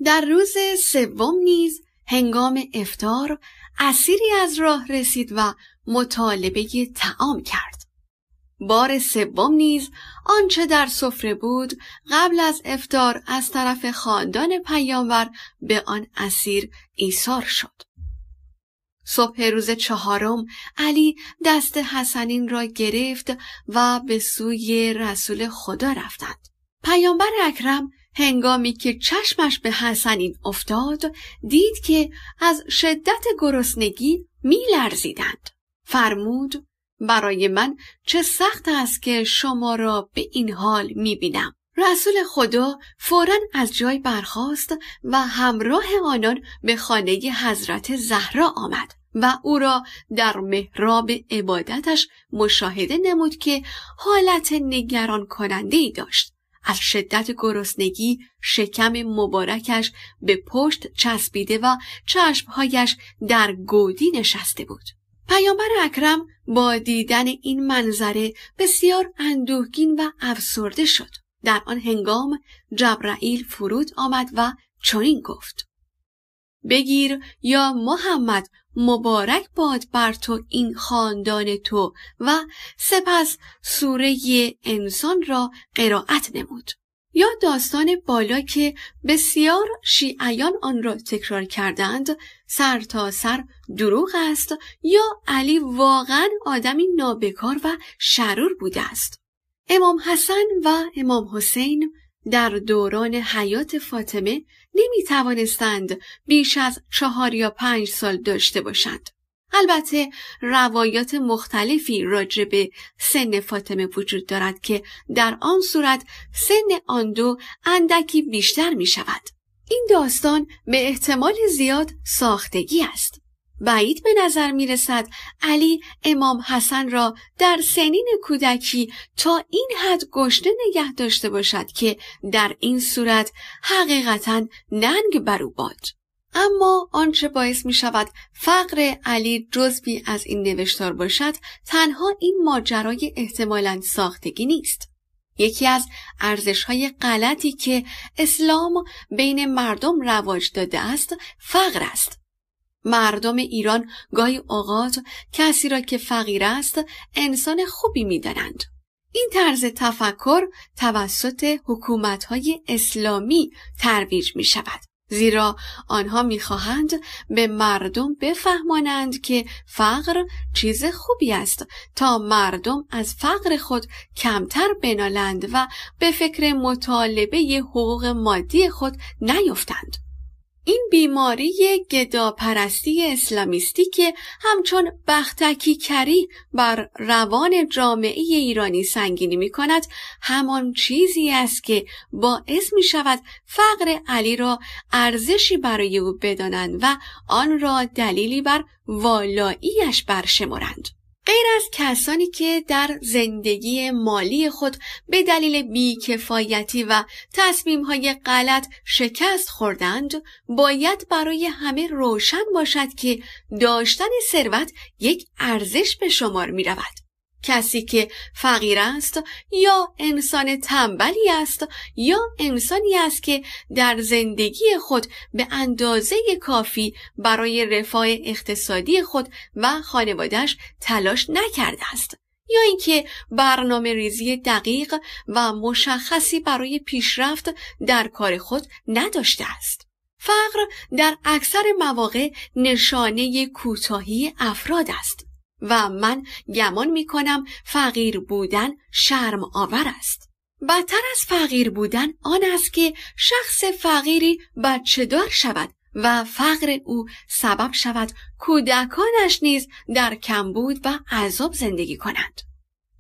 در روز سوم نیز هنگام افتار اسیری از راه رسید و مطالبه تعام کرد. بار سوم نیز آنچه در سفره بود قبل از افتار از طرف خاندان پیامبر به آن اسیر ایثار شد. صبح روز چهارم علی دست حسنین را گرفت و به سوی رسول خدا رفتند. پیامبر اکرم هنگامی که چشمش به حسنین افتاد دید که از شدت گرسنگی می لرزیدند. فرمود برای من چه سخت است که شما را به این حال می بینم. رسول خدا فورا از جای برخاست و همراه آنان به خانه حضرت زهرا آمد و او را در محراب عبادتش مشاهده نمود که حالت نگران کننده ای داشت. از شدت گرسنگی شکم مبارکش به پشت چسبیده و چشمهایش در گودی نشسته بود. پیامبر اکرم با دیدن این منظره بسیار اندوهگین و افسرده شد. در آن هنگام جبرائیل فرود آمد و چنین گفت بگیر یا محمد مبارک باد بر تو این خاندان تو و سپس سوره انسان را قرائت نمود. یا داستان بالا که بسیار شیعیان آن را تکرار کردند سر تا سر دروغ است یا علی واقعا آدمی نابکار و شرور بوده است. امام حسن و امام حسین در دوران حیات فاطمه نمی توانستند بیش از چهار یا پنج سال داشته باشند. البته روایات مختلفی راجع به سن فاطمه وجود دارد که در آن صورت سن آن دو اندکی بیشتر می شود. این داستان به احتمال زیاد ساختگی است. بعید به نظر می رسد علی امام حسن را در سنین کودکی تا این حد گشته نگه داشته باشد که در این صورت حقیقتا ننگ بر او باد. اما آنچه باعث می شود فقر علی جزبی از این نوشتار باشد تنها این ماجرای احتمالا ساختگی نیست. یکی از ارزش های غلطی که اسلام بین مردم رواج داده است فقر است. مردم ایران گاهی اوقات کسی را که فقیر است انسان خوبی می دانند. این طرز تفکر توسط حکومتهای اسلامی ترویج می شود. زیرا آنها می‌خواهند به مردم بفهمانند که فقر چیز خوبی است تا مردم از فقر خود کمتر بنالند و به فکر مطالبه حقوق مادی خود نیفتند. این بیماری گداپرستی اسلامیستی که همچون بختکی کری بر روان جامعه ایرانی سنگینی می کند همان چیزی است که باعث می شود فقر علی را ارزشی برای او بدانند و آن را دلیلی بر والاییش برشمرند. غیر از کسانی که در زندگی مالی خود به دلیل بیکفایتی و تصمیمهای غلط شکست خوردند باید برای همه روشن باشد که داشتن ثروت یک ارزش به شمار می رود. کسی که فقیر است یا انسان تنبلی است یا انسانی است که در زندگی خود به اندازه کافی برای رفاه اقتصادی خود و خانوادش تلاش نکرده است یا اینکه برنامه ریزی دقیق و مشخصی برای پیشرفت در کار خود نداشته است. فقر در اکثر مواقع نشانه کوتاهی افراد است. و من گمان می کنم فقیر بودن شرم آور است. بدتر از فقیر بودن آن است که شخص فقیری بچه دار شود و فقر او سبب شود کودکانش نیز در کمبود و عذاب زندگی کنند.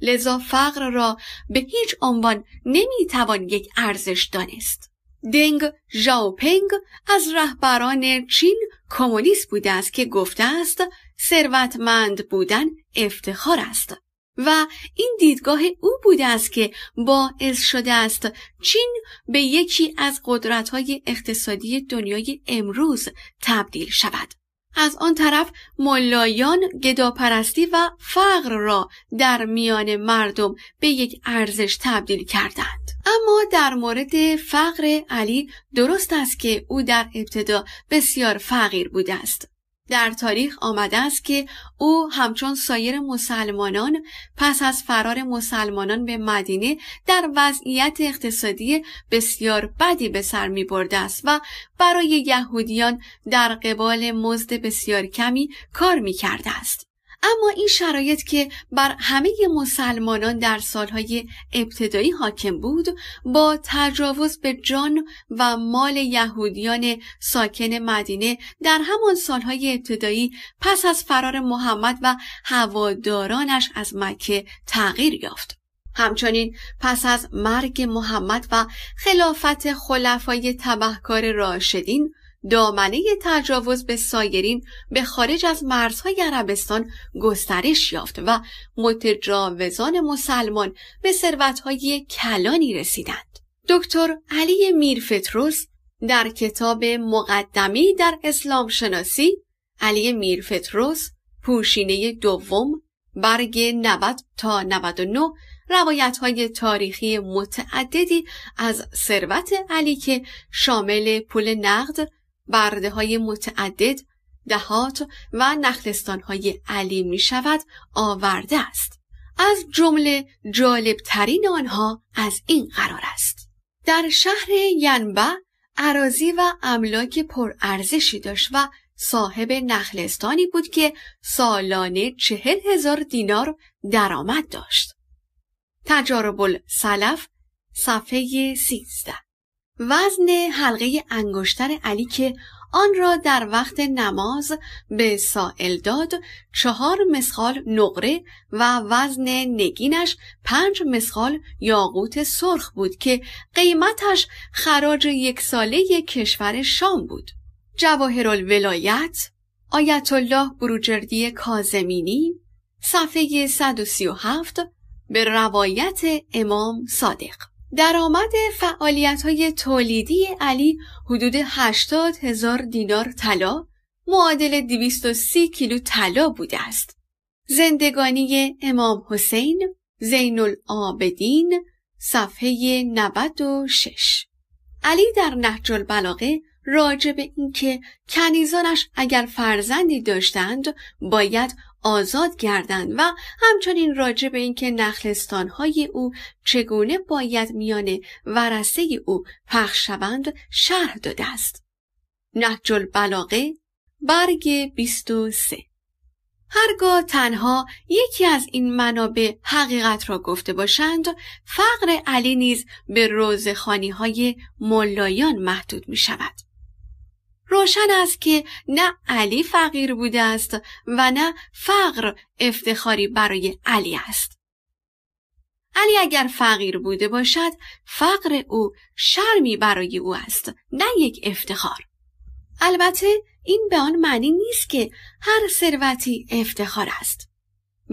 لذا فقر را به هیچ عنوان نمی‌توان یک ارزش دانست. دنگ ژاوپنگ از رهبران چین کمونیست بوده است که گفته است ثروتمند بودن افتخار است و این دیدگاه او بوده است که باعث شده است چین به یکی از قدرت‌های اقتصادی دنیای امروز تبدیل شود. از آن طرف ملایان گداپرستی و فقر را در میان مردم به یک ارزش تبدیل کردند. اما در مورد فقر علی درست است که او در ابتدا بسیار فقیر بوده است. در تاریخ آمده است که او همچون سایر مسلمانان پس از فرار مسلمانان به مدینه در وضعیت اقتصادی بسیار بدی به سر می برده است و برای یهودیان در قبال مزد بسیار کمی کار می کرده است. اما این شرایط که بر همه مسلمانان در سالهای ابتدایی حاکم بود با تجاوز به جان و مال یهودیان ساکن مدینه در همان سالهای ابتدایی پس از فرار محمد و هوادارانش از مکه تغییر یافت. همچنین پس از مرگ محمد و خلافت خلفای تبهکار راشدین دامنه تجاوز به سایرین به خارج از مرزهای عربستان گسترش یافت و متجاوزان مسلمان به ثروتهای کلانی رسیدند. دکتر علی میرفتروس در کتاب مقدمی در اسلام شناسی علی میرفتروس پوشینه دوم برگ 90 تا 99 روایت های تاریخی متعددی از ثروت علی که شامل پول نقد، برده های متعدد دهات و نخلستان های علی می شود آورده است. از جمله جالب ترین آنها از این قرار است. در شهر ینبه عراضی و املاک پرارزشی داشت و صاحب نخلستانی بود که سالانه چهل هزار دینار درآمد داشت. تجارب السلف صفحه سیزده وزن حلقه انگشتر علی که آن را در وقت نماز به سائل داد چهار مسخال نقره و وزن نگینش پنج مسخال یاقوت سرخ بود که قیمتش خراج یک ساله کشور شام بود. جواهر الولایت آیت الله بروجردی کازمینی صفحه 137 به روایت امام صادق درآمد فعالیت های تولیدی علی حدود 80 هزار دینار طلا معادل 230 کیلو طلا بوده است. زندگانی امام حسین زین العابدین صفحه 96 علی در نهج البلاغه راجع به اینکه کنیزانش اگر فرزندی داشتند باید آزاد گردند و همچنین راجع به اینکه نخلستانهای او چگونه باید میان ورسه او پخش شوند شرح داده است. نهج البلاغه برگ 23 هرگاه تنها یکی از این منابع حقیقت را گفته باشند فقر علی نیز به روزخانی های ملایان محدود می شود. روشن است که نه علی فقیر بوده است و نه فقر افتخاری برای علی است. علی اگر فقیر بوده باشد فقر او شرمی برای او است نه یک افتخار. البته این به آن معنی نیست که هر ثروتی افتخار است.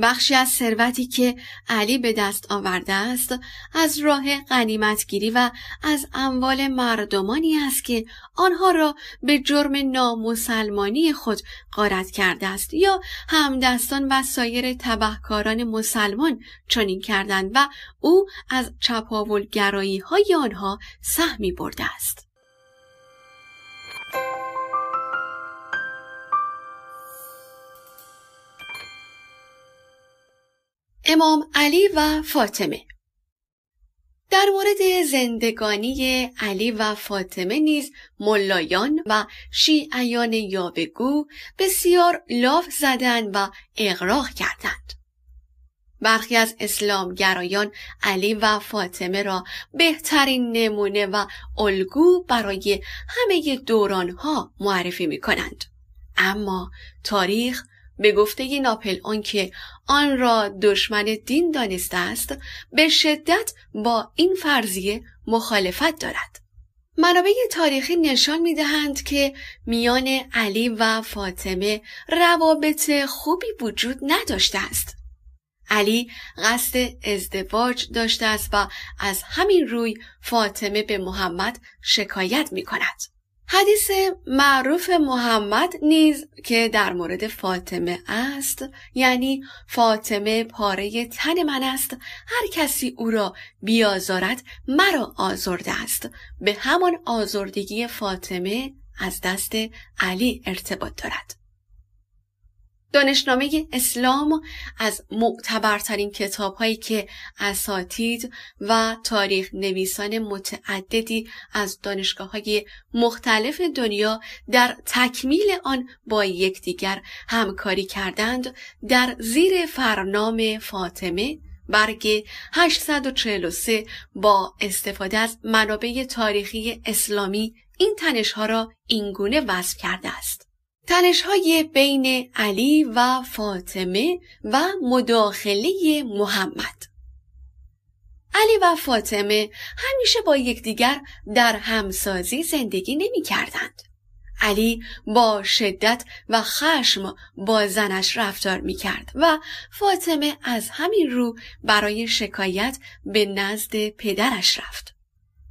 بخشی از ثروتی که علی به دست آورده است از راه غنیمتگیری و از اموال مردمانی است که آنها را به جرم نامسلمانی خود غارت کرده است یا همدستان و سایر تبهکاران مسلمان چنین کردند و او از چپاولگرایی های آنها سهمی برده است. امام علی و فاطمه در مورد زندگانی علی و فاطمه نیز ملایان و شیعیان یاوهگو بسیار لاف زدند و اغراق کردند. برخی از اسلامگرایان علی و فاطمه را بهترین نمونه و الگو برای همه دورانها معرفی می کنند. اما تاریخ به گفته ناپل آن که آن را دشمن دین دانسته است به شدت با این فرضیه مخالفت دارد منابع تاریخی نشان می دهند که میان علی و فاطمه روابط خوبی وجود نداشته است علی قصد ازدواج داشته است و از همین روی فاطمه به محمد شکایت می کند. حدیث معروف محمد نیز که در مورد فاطمه است یعنی فاطمه پاره تن من است. هر کسی او را بیازارد مرا آزرده است. به همان آزردگی فاطمه از دست علی ارتباط دارد. دانشنامه اسلام از معتبرترین کتاب هایی که اساتید و تاریخ نویسان متعددی از دانشگاه های مختلف دنیا در تکمیل آن با یکدیگر همکاری کردند در زیر فرنام فاطمه برگ 843 با استفاده از منابع تاریخی اسلامی این تنشها را اینگونه وصف کرده است. های بین علی و فاطمه و مداخله محمد علی و فاطمه همیشه با یکدیگر در همسازی زندگی نمی کردند. علی با شدت و خشم با زنش رفتار می کرد و فاطمه از همین رو برای شکایت به نزد پدرش رفت.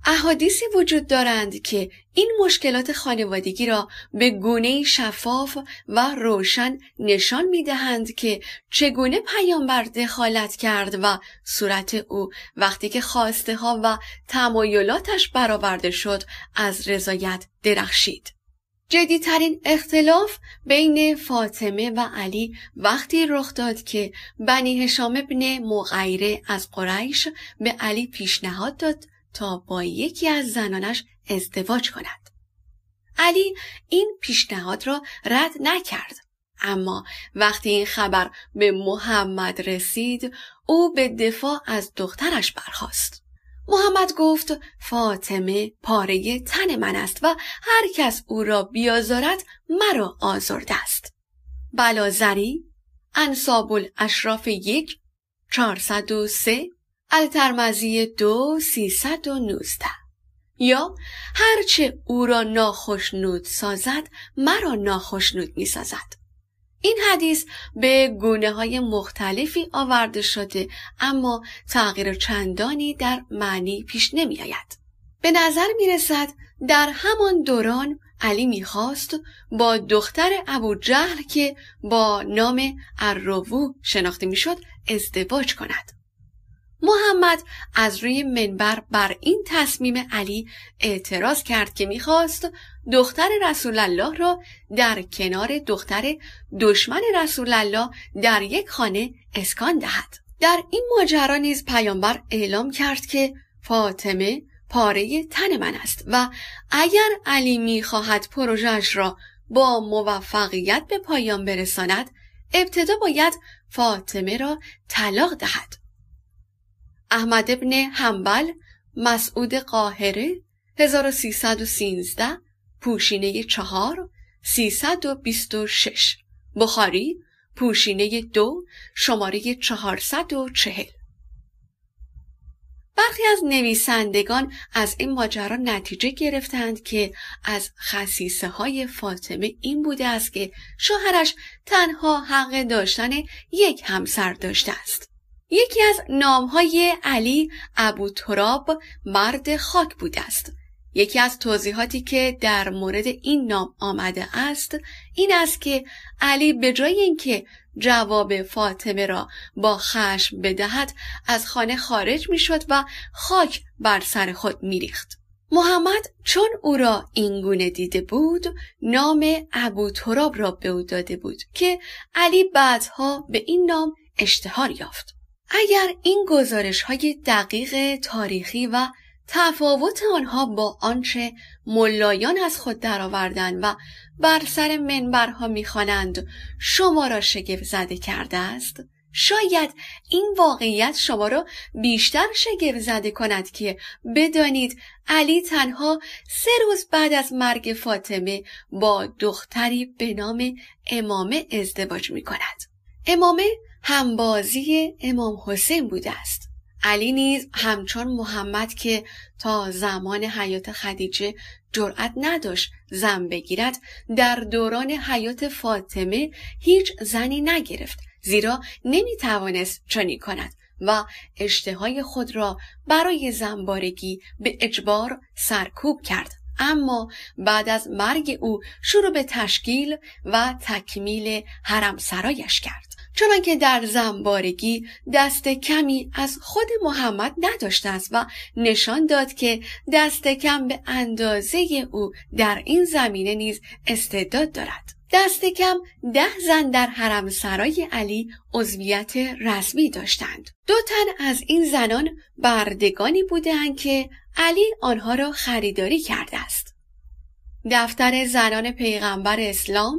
احادیثی وجود دارند که این مشکلات خانوادگی را به گونه شفاف و روشن نشان می دهند که چگونه پیامبر دخالت کرد و صورت او وقتی که خواسته ها و تمایلاتش برآورده شد از رضایت درخشید. جدیترین اختلاف بین فاطمه و علی وقتی رخ داد که بنی هشام ابن مغیره از قریش به علی پیشنهاد داد تا با یکی از زنانش ازدواج کند. علی این پیشنهاد را رد نکرد اما وقتی این خبر به محمد رسید او به دفاع از دخترش برخاست. محمد گفت فاطمه پاره تن من است و هر کس او را بیازارد مرا آزرده است. بلازری انصاب الاشراف یک چهارصد و سه الترمزی دو سیصد و نوزده یا هرچه او را ناخشنود سازد مرا ناخشنود می سازد. این حدیث به گونه های مختلفی آورده شده اما تغییر چندانی در معنی پیش نمی آید. به نظر می رسد در همان دوران علی می‌خواست با دختر ابو جهل که با نام الروو شناخته می‌شد ازدواج کند. محمد از روی منبر بر این تصمیم علی اعتراض کرد که می‌خواست دختر رسول الله را در کنار دختر دشمن رسول الله در یک خانه اسکان دهد. در این ماجرا نیز پیامبر اعلام کرد که فاطمه پاره تن من است و اگر علی می‌خواهد پروژهش را با موفقیت به پایان برساند ابتدا باید فاطمه را طلاق دهد احمد ابن حنبل مسعود قاهره 1313 پوشینه چهار 326 بخاری پوشینه دو شماره 440 برخی از نویسندگان از این ماجرا نتیجه گرفتند که از خصیصه های فاطمه این بوده است که شوهرش تنها حق داشتن یک همسر داشته است. یکی از نامهای علی ابو تراب مرد خاک بوده است. یکی از توضیحاتی که در مورد این نام آمده است این است که علی به جای اینکه جواب فاطمه را با خشم بدهد از خانه خارج می‌شد و خاک بر سر خود میریخت. محمد چون او را اینگونه دیده بود نام ابو تراب را به او داده بود که علی بعدها به این نام اشتهار یافت. اگر این گزارش های دقیق تاریخی و تفاوت آنها با آنچه ملایان از خود درآوردند و بر سر منبرها می‌خوانند شما را شگفت زده کرده است شاید این واقعیت شما را بیشتر شگفت زده کند که بدانید علی تنها سه روز بعد از مرگ فاطمه با دختری به نام امامه ازدواج می کند. امامه همبازی امام حسین بوده است. علی نیز همچون محمد که تا زمان حیات خدیجه جرأت نداشت زن بگیرد در دوران حیات فاطمه هیچ زنی نگرفت زیرا نمی توانست چنین کند و اشتهای خود را برای زنبارگی به اجبار سرکوب کرد اما بعد از مرگ او شروع به تشکیل و تکمیل حرم سرایش کرد چنانکه در زنبارگی دست کمی از خود محمد نداشته است و نشان داد که دست کم به اندازه او در این زمینه نیز استعداد دارد. دست کم ده زن در حرم سرای علی عضویت رسمی داشتند. دو تن از این زنان بردگانی بودند که علی آنها را خریداری کرده است. دفتر زنان پیغمبر اسلام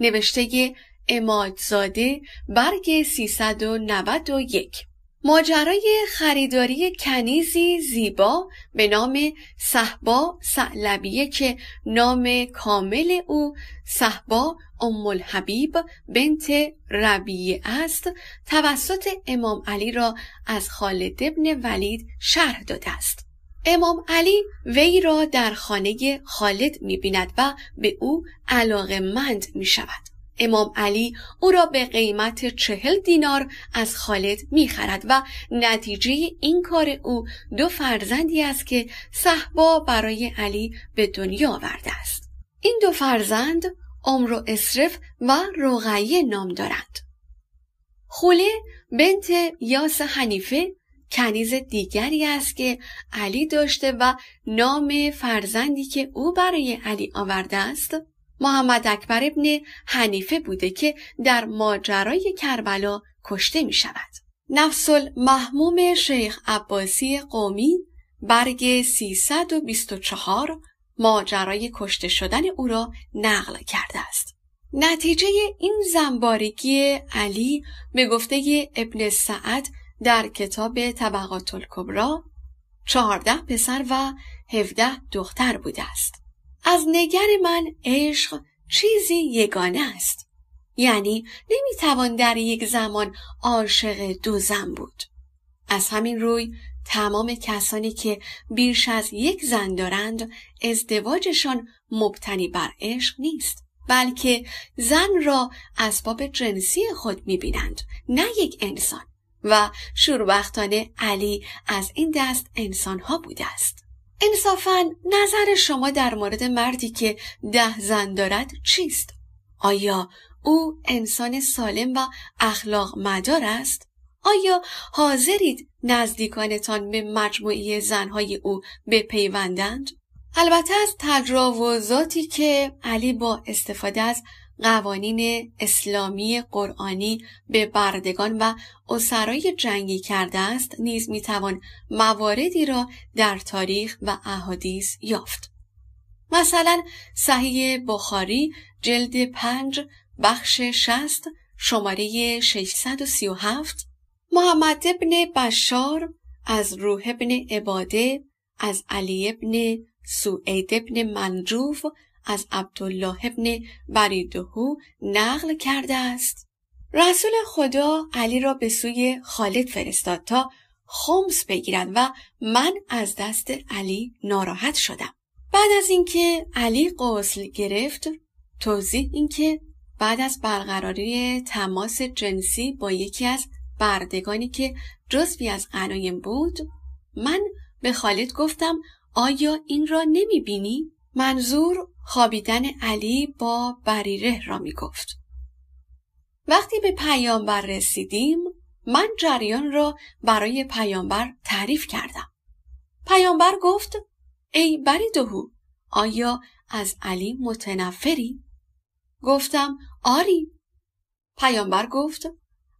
نوشته امادزاده برگ 391 ماجرای خریداری کنیزی زیبا به نام صحبا سعلبیه که نام کامل او صحبا ام الحبیب بنت ربیه است توسط امام علی را از خالد ابن ولید شرح داده است. امام علی وی را در خانه خالد می بیند و به او علاقه مند می شود امام علی او را به قیمت چهل دینار از خالد می‌خرد و نتیجه این کار او دو فرزندی است که صحبا برای علی به دنیا آورده است. این دو فرزند عمر و اسرف و رقیه نام دارند. خوله بنت یاس حنیفه کنیز دیگری است که علی داشته و نام فرزندی که او برای علی آورده است محمد اکبر ابن حنیفه بوده که در ماجرای کربلا کشته می شود. نفس محموم شیخ عباسی قومی برگ 324 ماجرای کشته شدن او را نقل کرده است. نتیجه این زنبارگی علی به گفته ابن سعد در کتاب طبقات الکبرا چهارده پسر و هفده دختر بوده است. از نگر من عشق چیزی یگانه است. یعنی نمی‌توان در یک زمان عاشق دو زن بود. از همین روی تمام کسانی که بیش از یک زن دارند ازدواجشان مبتنی بر عشق نیست بلکه زن را اسباب جنسی خود می‌بینند نه یک انسان. و شوربختانه علی از این دست انسانها بوده است. انصافا نظر شما در مورد مردی که ده زن دارد چیست؟ آیا او انسان سالم و اخلاق مدار است؟ آیا حاضرید نزدیکانتان به مجموعی زنهای او بپیوندند؟ البته از تجاوزاتی که علی با استفاده از قوانین اسلامی قرآنی به بردگان و اسرای جنگی کرده است نیز می‌توان مواردی را در تاریخ و احادیث یافت. مثلا صحیح بخاری جلد پنج بخش شست شماره 637 محمد ابن بشار از روح ابن عباده از علی ابن سوعید ابن منجوف از عبدالله ابن بریدهو نقل کرده است رسول خدا علی را به سوی خالد فرستاد تا خمس بگیرد و من از دست علی ناراحت شدم بعد از اینکه علی غسل گرفت توضیح اینکه بعد از برقراری تماس جنسی با یکی از بردگانی که جزوی از غنایم بود من به خالد گفتم آیا این را نمی بینی؟ منظور خوابیدن علی با بریره را می گفت. وقتی به پیامبر رسیدیم من جریان را برای پیامبر تعریف کردم. پیامبر گفت ای بریدهو آیا از علی متنفری؟ گفتم آری. پیامبر گفت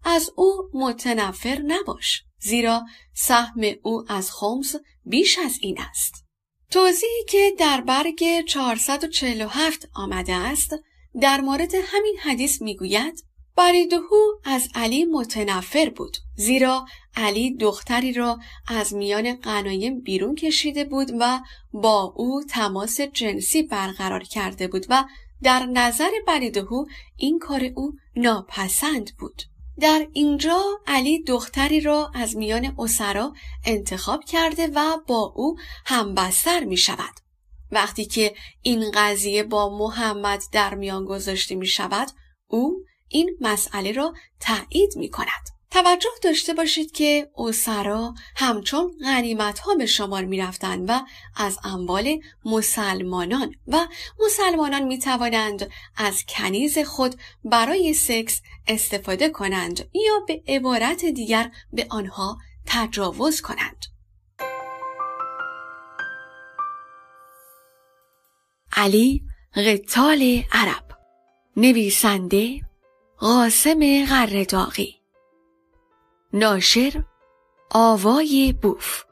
از او متنفر نباش زیرا سهم او از خمس بیش از این است. توضیحی که در برگ 447 آمده است در مورد همین حدیث می‌گوید بریدهو از علی متنفر بود زیرا علی دختری را از میان قنایم بیرون کشیده بود و با او تماس جنسی برقرار کرده بود و در نظر بریدهو این کار او ناپسند بود. در اینجا علی دختری را از میان اسرا انتخاب کرده و با او همبستر می شود. وقتی که این قضیه با محمد در میان گذاشته می شود او این مسئله را تایید می کند. توجه داشته باشید که اسرا همچون غنیمت ها به شمار می رفتن و از اموال مسلمانان و مسلمانان می توانند از کنیز خود برای سکس استفاده کنند یا به عبارت دیگر به آنها تجاوز کنند. علی قتال عرب نویسنده قاسم غرداغی ناشر آوای بوف.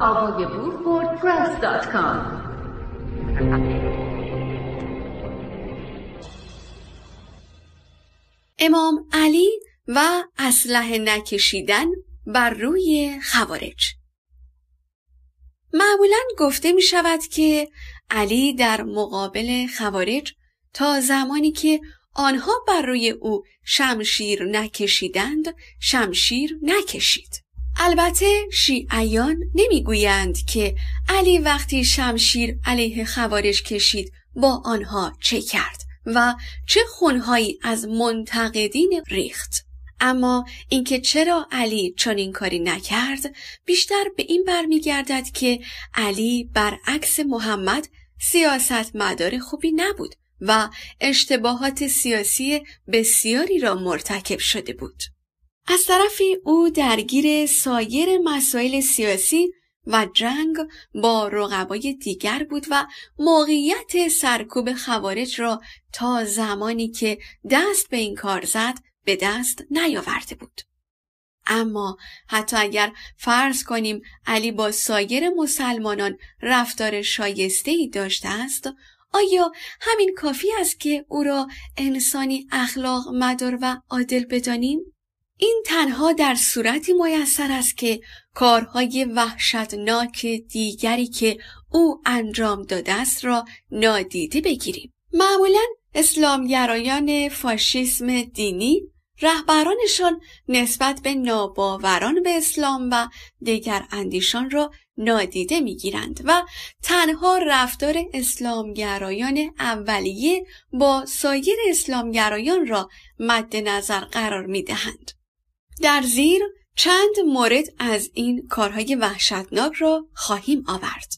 آوای بوف امام علی و اسلحه نکشیدن بر روی خوارج. معمولا گفته می شود که علی در مقابل خوارج تا زمانی که آنها بر روی او شمشیر نکشیدند شمشیر نکشید. البته شیعیان نمی‌گویند که علی وقتی شمشیر علیه خوارج کشید با آنها چه کرد و چه خونهایی از منتقدین ریخت. اما اینکه چرا علی چنین کاری نکرد بیشتر به این برمیگردد که علی برعکس محمد سیاست مدار خوبی نبود و اشتباهات سیاسی بسیاری را مرتکب شده بود. از طرفی او درگیر سایر مسائل سیاسی و جنگ با رقبای دیگر بود و موقعیت سرکوب خوارج را تا زمانی که دست به این کار زد به دست نیاورده بود. اما حتی اگر فرض کنیم علی با سایر مسلمانان رفتار شایسته ای داشته است آیا همین کافی است که او را انسانی اخلاق مدار و عادل بدانیم؟ این تنها در صورتی میسر است که کارهای وحشتناک دیگری که او انجام داده است را نادیده بگیریم. معمولا اسلامگرایان فاشیسم دینی رهبرانشان نسبت به ناباوران به اسلام و دیگر اندیشان را نادیده می‌گیرند و تنها رفتار اسلامگرایان اولیه با سایر اسلامگرایان را مد نظر قرار می دهند. در زیر چند مورد از این کارهای وحشتناک را خواهیم آورد.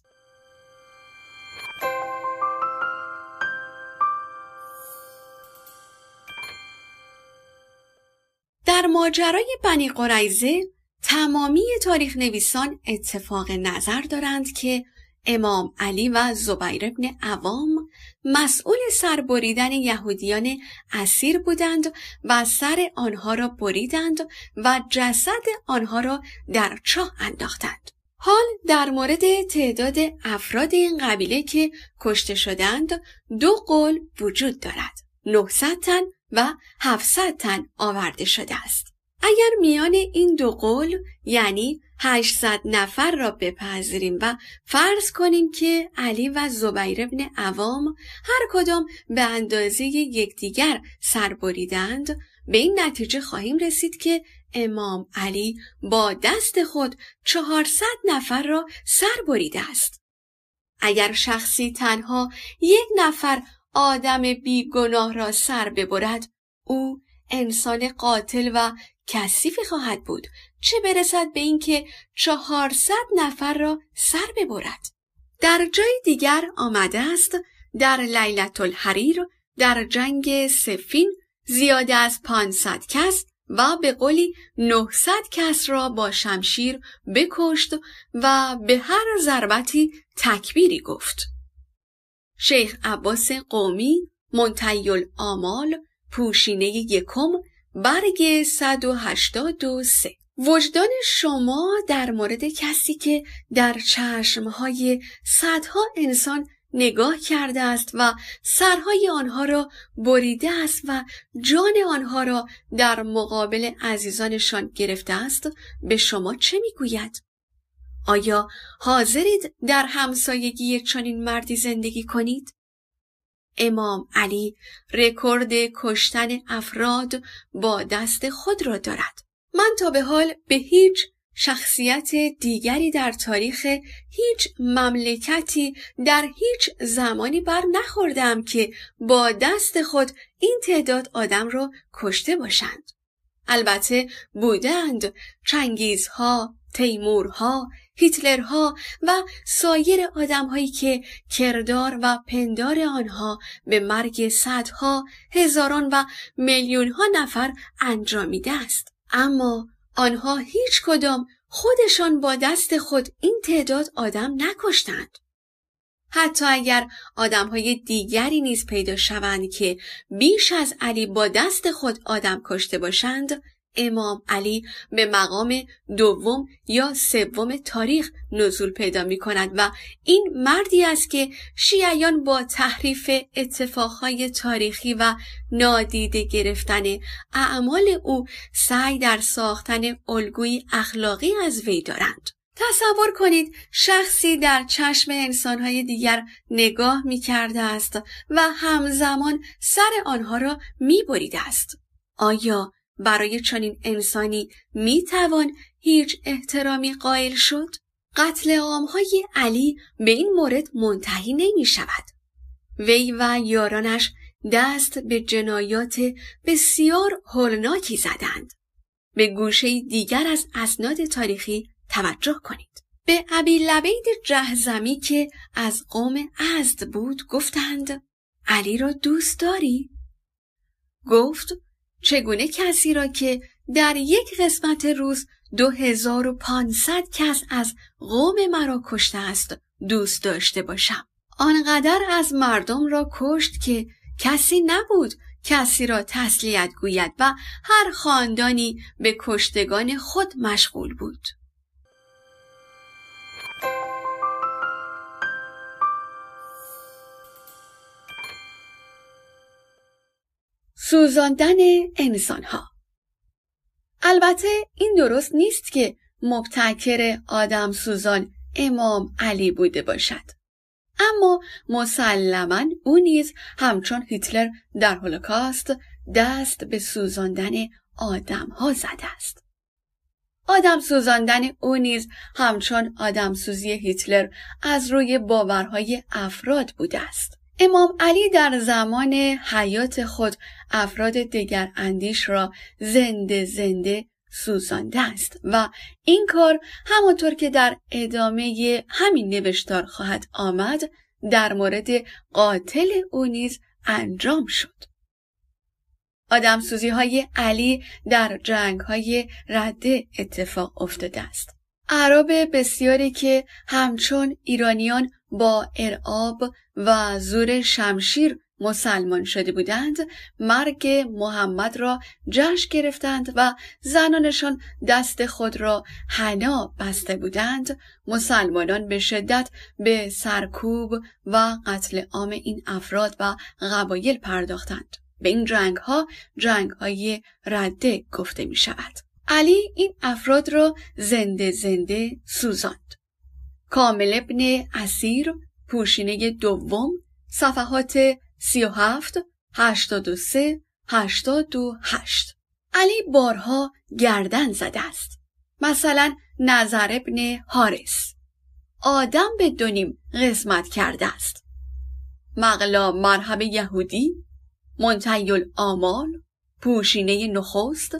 در ماجرای بنی قریزه تمامی تاریخ نویسان اتفاق نظر دارند که امام علی و زبیر ابن عوام مسئول سربریدن یهودیان اسیر بودند و سر آنها را بریدند و جسد آنها را در چاه انداختند. حال در مورد تعداد افراد این قبیله که کشته شدند دو قول وجود دارد. 900 تن و 700 تن آورده شده است. اگر میان این دو قول یعنی 800 نفر را بپذیریم و فرض کنیم که علی و زبیر ابن عوام هر کدام به اندازه یکدیگر سر بریدند به این نتیجه خواهیم رسید که امام علی با دست خود 400 نفر را سر بریده است. اگر شخصی تنها یک نفر آدم بیگناه را سر ببرد او انسان قاتل و کثیفی خواهد بود چه برسد به اینکه چهارصد نفر را سر ببرد در جای دیگر آمده است در لیلت الحریر در جنگ سفین زیاده از 500 کس و به قولی 900 کس را با شمشیر بکشت و به هر ضربتی تکبیری گفت. شیخ عباس قومی منتیل آمال پوشینه یکم برگ 183 وجدان شما در مورد کسی که در چشمهای صدها انسان نگاه کرده است و سرهای آنها را بریده است و جان آنها را در مقابل عزیزانشان گرفته است به شما چه می‌گوید؟ آیا حاضرید در همسایگی چنین مردی زندگی کنید؟ امام علی رکورد کشتن افراد با دست خود را دارد. من تا به حال به هیچ شخصیت دیگری در تاریخ هیچ مملکتی در هیچ زمانی بر نخوردم که با دست خود این تعداد آدم را کشته باشند. البته بودند چنگیزها، تیمورها، هیتلرها و سایر آدمهایی که کردار و پندار آنها به مرگ صدها هزاران و میلیونها نفر انجامیده است. اما آنها هیچ کدام خودشان با دست خود این تعداد آدم نکشتند. حتی اگر آدمهای دیگری نیز پیدا شوند که بیش از علی با دست خود آدم کشته باشند امام علی به مقام دوم یا سوم تاریخ نزول پیدا می کند و این مردی است که شیعیان با تحریف اتفاقهای تاریخی و نادیده گرفتن اعمال او سعی در ساختن الگوی اخلاقی از وی دارند. تصور کنید شخصی در چشم انسانهای دیگر نگاه می کرده است و همزمان سر آنها را می است. آیا برای چنین انسانی می توان هیچ احترامی قائل شد؟ قتل عامهای علی به این مورد منتهی نمی شود. وی و یارانش دست به جنایات بسیار هولناکی زدند. به گوشه دیگر از اسناد تاریخی توجه کنید. به ابی لبید جهزمی که از قوم ازد بود گفتند علی را دوست داری؟ گفت چگونه کسی را که در یک قسمت روز دو هزار و پانصد کس از قوم مرا کشته است دوست داشته باشم. آنقدر از مردم را کشت که کسی نبود کسی را تسلیت گوید و هر خاندانی به کشتگان خود مشغول بود. سوزاندن انسانها البته این درست نیست که مبتکر آدم سوزان امام علی بوده باشد اما مسلما او نیز همچون هیتلر در هولوکاست دست به سوزاندن آدم ها زده است. آدم سوزاندن او نیز همچون آدم سوزی هیتلر از روی باورهای افراد بوده است. امام علی در زمان حیات خود افراد دگر اندیش را زنده زنده سوزانده است و این کار همانطور که در ادامه همین نوشتار خواهد آمد در مورد قاتل او نیز انجام شد. آدم سوزی های علی در جنگ های رده اتفاق افتاده است. عرب بسیاری که همچون ایرانیان با ارعاب و زور شمشیر مسلمان شده بودند مرگ محمد را جشن گرفتند و زنانشان دست خود را حنا بسته بودند. مسلمانان به شدت به سرکوب و قتل عام این افراد و قبایل پرداختند. به این جنگ ها جنگ های رده گفته می شود علی این افراد را زنده زنده سوزاند. کامل ابن اسیر پوشینه دوم صفحات 37 83 88 علی بارها گردن زده است. مثلا نظر ابن حارس آدم به دونیم قسمت کرده است. مغلا مرحب یهودی منتیل آمال پوشینه نخست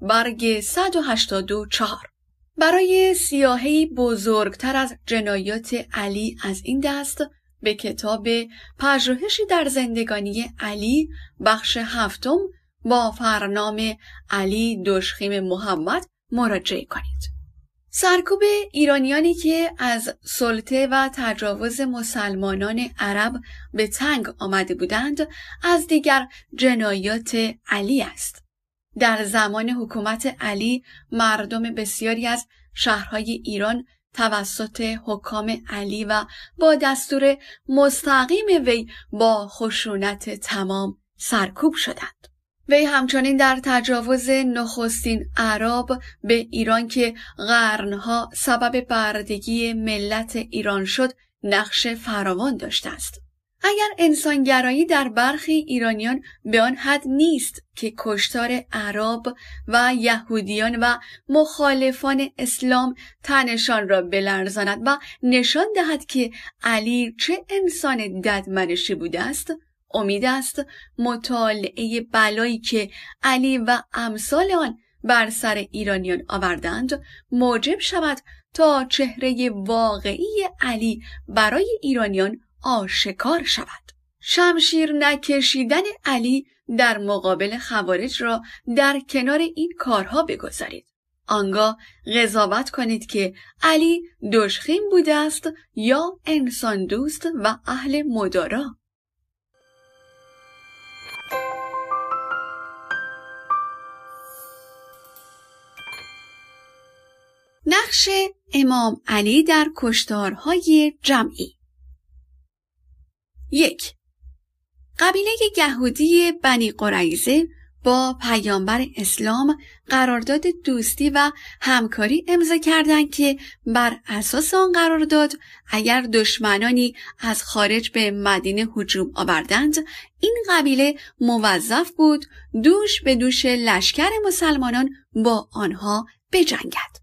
برگ 184 برای سیاهی بزرگتر از جنایات علی از این دست به کتاب پژوهشی در زندگانی علی بخش هفتم با فرنام علی دشخیم محمد مراجعه کنید. سرکوب ایرانیانی که از سلطه و تجاوز مسلمانان عرب به تنگ آمده بودند از دیگر جنایات علی است. در زمان حکومت علی مردم بسیاری از شهرهای ایران توسط حکام علی و با دستور مستقیم وی با خشونت تمام سرکوب شدند. وی همچنین در تجاوز نخستین عرب به ایران که قرنها سبب بردگی ملت ایران شد نقش فراوان داشته است. اگر انسانگرایی در برخی ایرانیان به آن حد نیست که کشتار عرب و یهودیان و مخالفان اسلام تنشان را بلرزاند و نشان دهد که علی چه انسان ددمنشی بوده است امید است مطالعه بلایی که علی و امثال آن بر سر ایرانیان آوردند موجب شود تا چهره واقعی علی برای ایرانیان آشکار شود. شمشیر نکشیدن علی در مقابل خوارج را در کنار این کارها بگذارید. آنگاه قضاوت کنید که علی دشخیم بوده است یا انسان دوست و اهل مدارا. نقش امام علی در کشتارهای جمعی. یک. قبیله یهودی بنی قریزه با پیامبر اسلام قرارداد دوستی و همکاری امضا کردند که بر اساس آن قرارداد اگر دشمنانی از خارج به مدینه هجوم آوردند این قبیله موظف بود دوش به دوش لشکر مسلمانان با آنها بجنگد.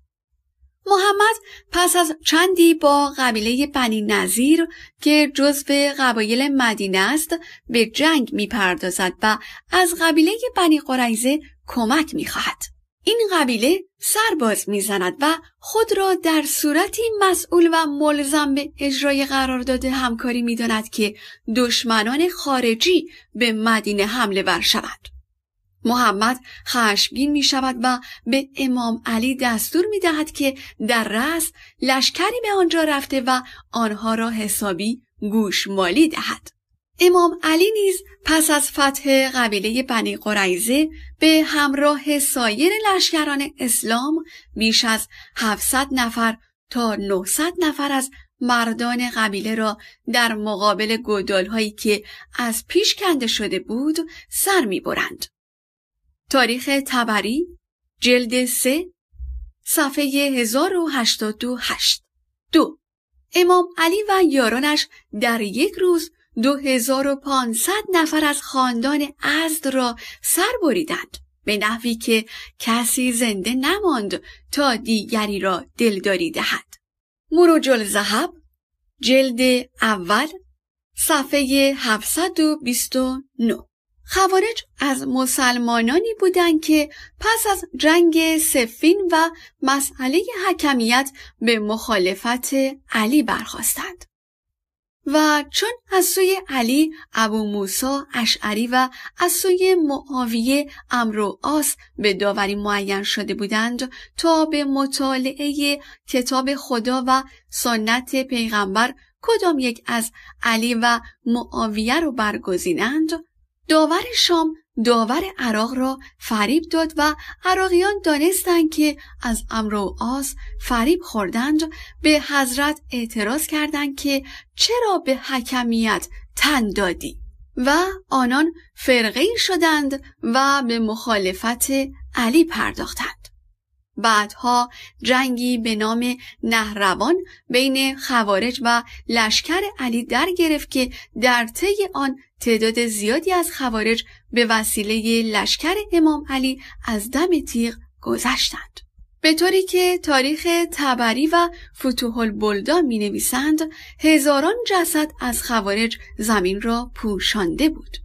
محمد پس از چندی با قبیله بنی نظیر که جزو قبایل مدینه است به جنگ می‌پردازد و از قبیله بنی قریزه کمک می‌خواهد. این قبیله سرباز می‌زند و خود را در صورتی مسئول و ملزم به اجرای قرارداد همکاری می‌داند که دشمنان خارجی به مدینه حمله ور شود. محمد خشمگین می شود و به امام علی دستور می دهد که در رأس لشکری به آنجا رفته و آنها را حسابی گوشمالی دهد. امام علی نیز پس از فتح قبیله بنی قریزه به همراه سایر لشکران اسلام بیش از 700 نفر تا 900 نفر از مردان قبیله را در مقابل گودال که از پیش کنده شده بود سر می برند. تاریخ تبری جلد سه صفحه 1088 دو امام علی و یارانش در یک روز دو هزار و پانصد نفر از خاندان ازد را سر بریدند به نحوی که کسی زنده نماند تا دیگری را دلداری دهد. مروج زهب جلد اول صفحه 729 خوارج از مسلمانانی بودند که پس از جنگ سفین و مسئله حکمیت به مخالفت علی برخواستند. و چون از سوی علی ابو موسا اشعری و از سوی معاویه امرو آس به داوری معین شده بودند تا به مطالعه کتاب خدا و سنت پیغمبر کدام یک از علی و معاویه رو برگزینند داور شام داور عراق را فریب داد و عراقیان دانستند که از امر و آس فریب خوردند به حضرت اعتراض کردند که چرا به حکمیت تن دادی؟ و آنان فرقه شدند و به مخالفت علی پرداختند. بعدها جنگی به نام نهروان بین خوارج و لشکر علی در گرفت که در طی آن تعداد زیادی از خوارج به وسیله لشکر امام علی از دم تیغ گذشتند. به طوری که تاریخ تبری و فتوح البلدا می نویسند هزاران جسد از خوارج زمین را پوشانده بود.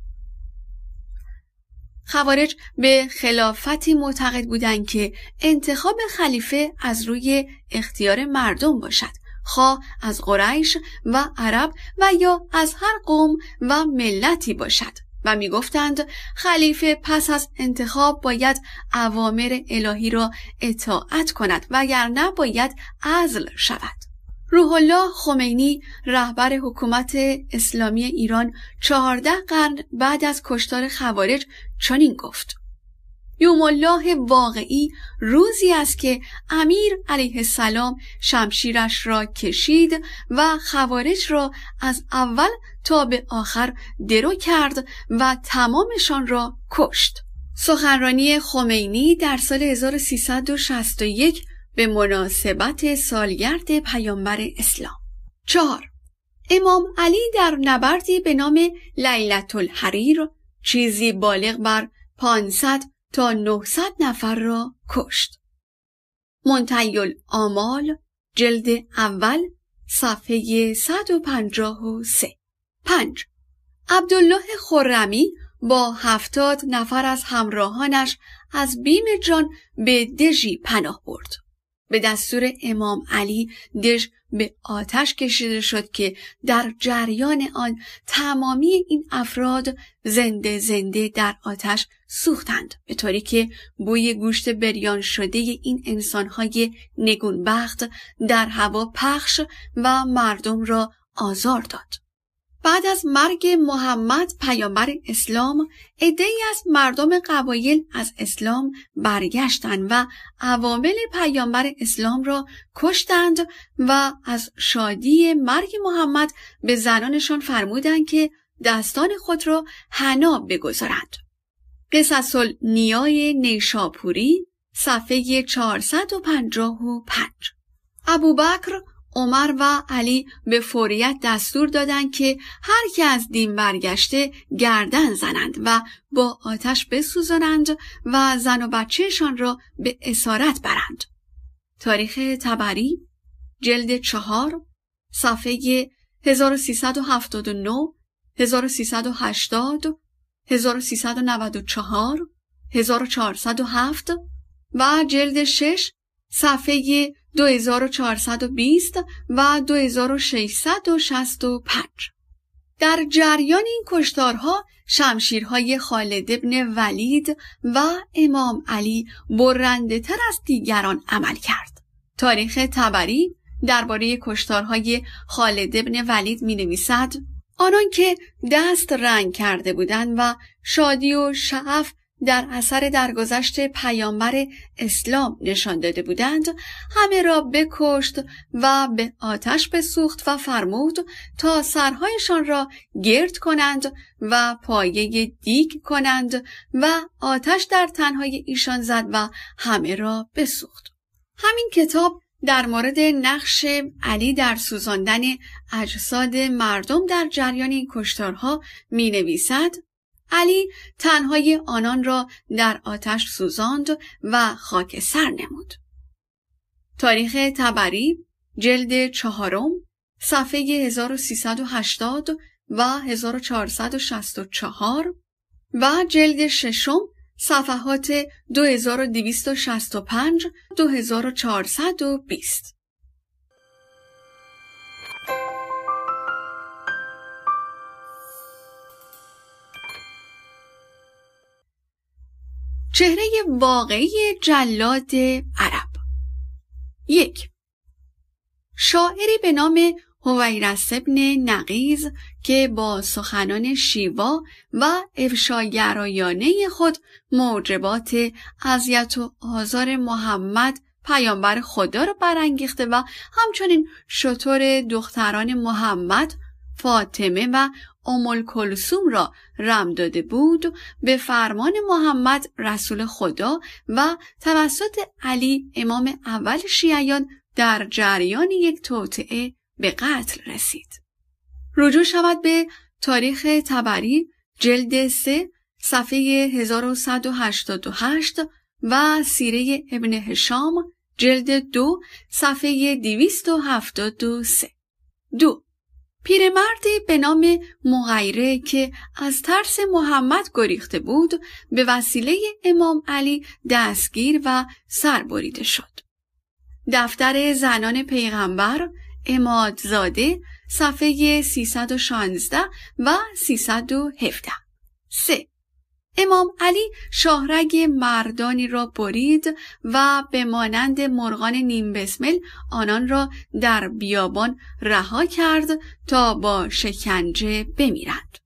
خوارج به خلافتی معتقد بودند که انتخاب خلیفه از روی اختیار مردم باشد خواه از قریش و عرب و یا از هر قوم و ملتی باشد. و می گفتند خلیفه پس از انتخاب باید اوامر الهی را اطاعت کند و نه باید ازل شود. روح الله خمینی رهبر حکومت اسلامی ایران چهارده قرن بعد از کشتار خوارج چنین گفت یوم الله واقعی روزی است که امیر علیه السلام شمشیرش را کشید و خوارج را از اول تا به آخر درو کرد و تمامشان را کشت. سخنرانی خمینی در سال 1361 به مناسبت سالگرد پیامبر اسلام چهار امام علی در نبردی به نام لیلت الحریر چیزی بالغ بر 500 تا 900 نفر را کشت. منتیل آمال جلد اول صفحه 153 5. عبدالله خرمی با هفتاد نفر از همراهانش از بیم جان به دژی پناه برد. به دستور امام علی دژ به آتش کشیده شد که در جریان آن تمامی این افراد زنده زنده در آتش سوختند به طوری که بوی گوشت بریان شده این انسانهای نگونبخت در هوا پخش و مردم را آزار داد. بعد از مرگ محمد پیامبر اسلام عدهای از مردم قبایل از اسلام برگشتند و عوامل پیامبر اسلام را کشتند و از شادی مرگ محمد به زنانشان فرمودند که دستان خود را حنا بگذارند. قصص نیای نیشاپوری صفحه 455 ابوبکر عمر و علی به فوریت دستور دادند که هر که از دین برگشته گردن زنند و با آتش بسوزانند و زن و بچهشان را به اسارت برند. تاریخ تبری جلد چهار صفحه 1379 1380 1394 1407 و جلد 6 صفحه 2420 و 2665 در جریان این کشتارها شمشیرهای خالد ابن ولید و امام علی برنده تر از دیگران عمل کرد. تاریخ تبری درباره کشتارهای خالد ابن ولید می نویسد آنان که دست رنگ کرده بودند و شادی و شعف در اثر درگذشت پیامبر اسلام نشان داده بودند همه را بکشت و به آتش بسوخت و فرمود تا سرهایشان را گرد کنند و پایه دیگ کنند و آتش در تنهای ایشان زد و همه را بسوخت. همین کتاب در مورد نقش علی در سوزاندن اجساد مردم در جریان این کشتارها می نویسد علی تنهای آنان را در آتش سوزاند و خاک سر نمود. تاریخ تبری جلد چهارم صفحه 1380 و 1464 و جلد ششم صفحات 2265 2420 چهره واقعی جلاد عرب. یک. شاعری به نام هویرس ابن نقیز که با سخنان شیوا و افشاگرایانه خود موجبات اذیت و آزار محمد پیامبر خدا را برانگیخته و همچنین شطور دختران محمد فاطمه و ام کلسوم را رم داده بود به فرمان محمد رسول خدا و توسط علی امام اول شیعیان در جریان یک توطعه به قتل رسید. رجوع شود به تاریخ تبری جلد 3 صفحه 1188 و سیره ابن هشام جلد دو صفحه 273 دو پیرمردی به نام مغیره که از ترس محمد گریخته بود به وسیله امام علی دستگیر و سربریده شد. دفتر زنان پیغمبر امادزاده صفحه 316 و 317 3. امام علی شاهرگ مردانی را برید و به مانند مرغان نیم بسمل آنان را در بیابان رها کرد تا با شکنجه بمیرند.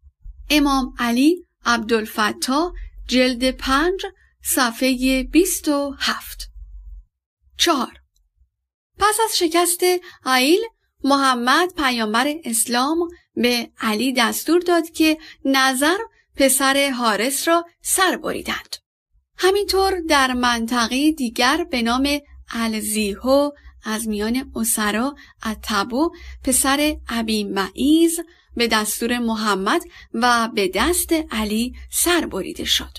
امام علی عبدالفتا جلد پنج صفحه بیست و هفت چهار پس از شکست عیل محمد پیامبر اسلام به علی دستور داد که نظر پسر حارس را سر بریدند. همینطور در منطقه دیگر به نام الزیهو از میان اسرا اتبو پسر ابی معیز به دستور محمد و به دست علی سر بریده شد.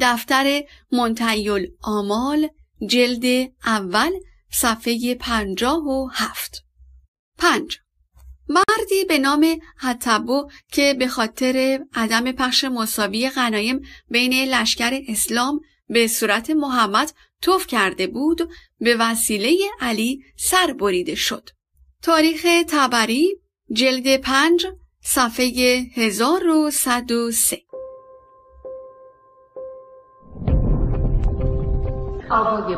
دفتر منتیل آمال جلد اول صفحه پنجاه و هفت پنج مردی به نام حتبو که به خاطر عدم پخش مساوی غنایم بین لشکر اسلام به صورت محمد توف کرده بود به وسیله علی سر بریده شد. تاریخ تبری جلد پنج صفحه 1103 آقای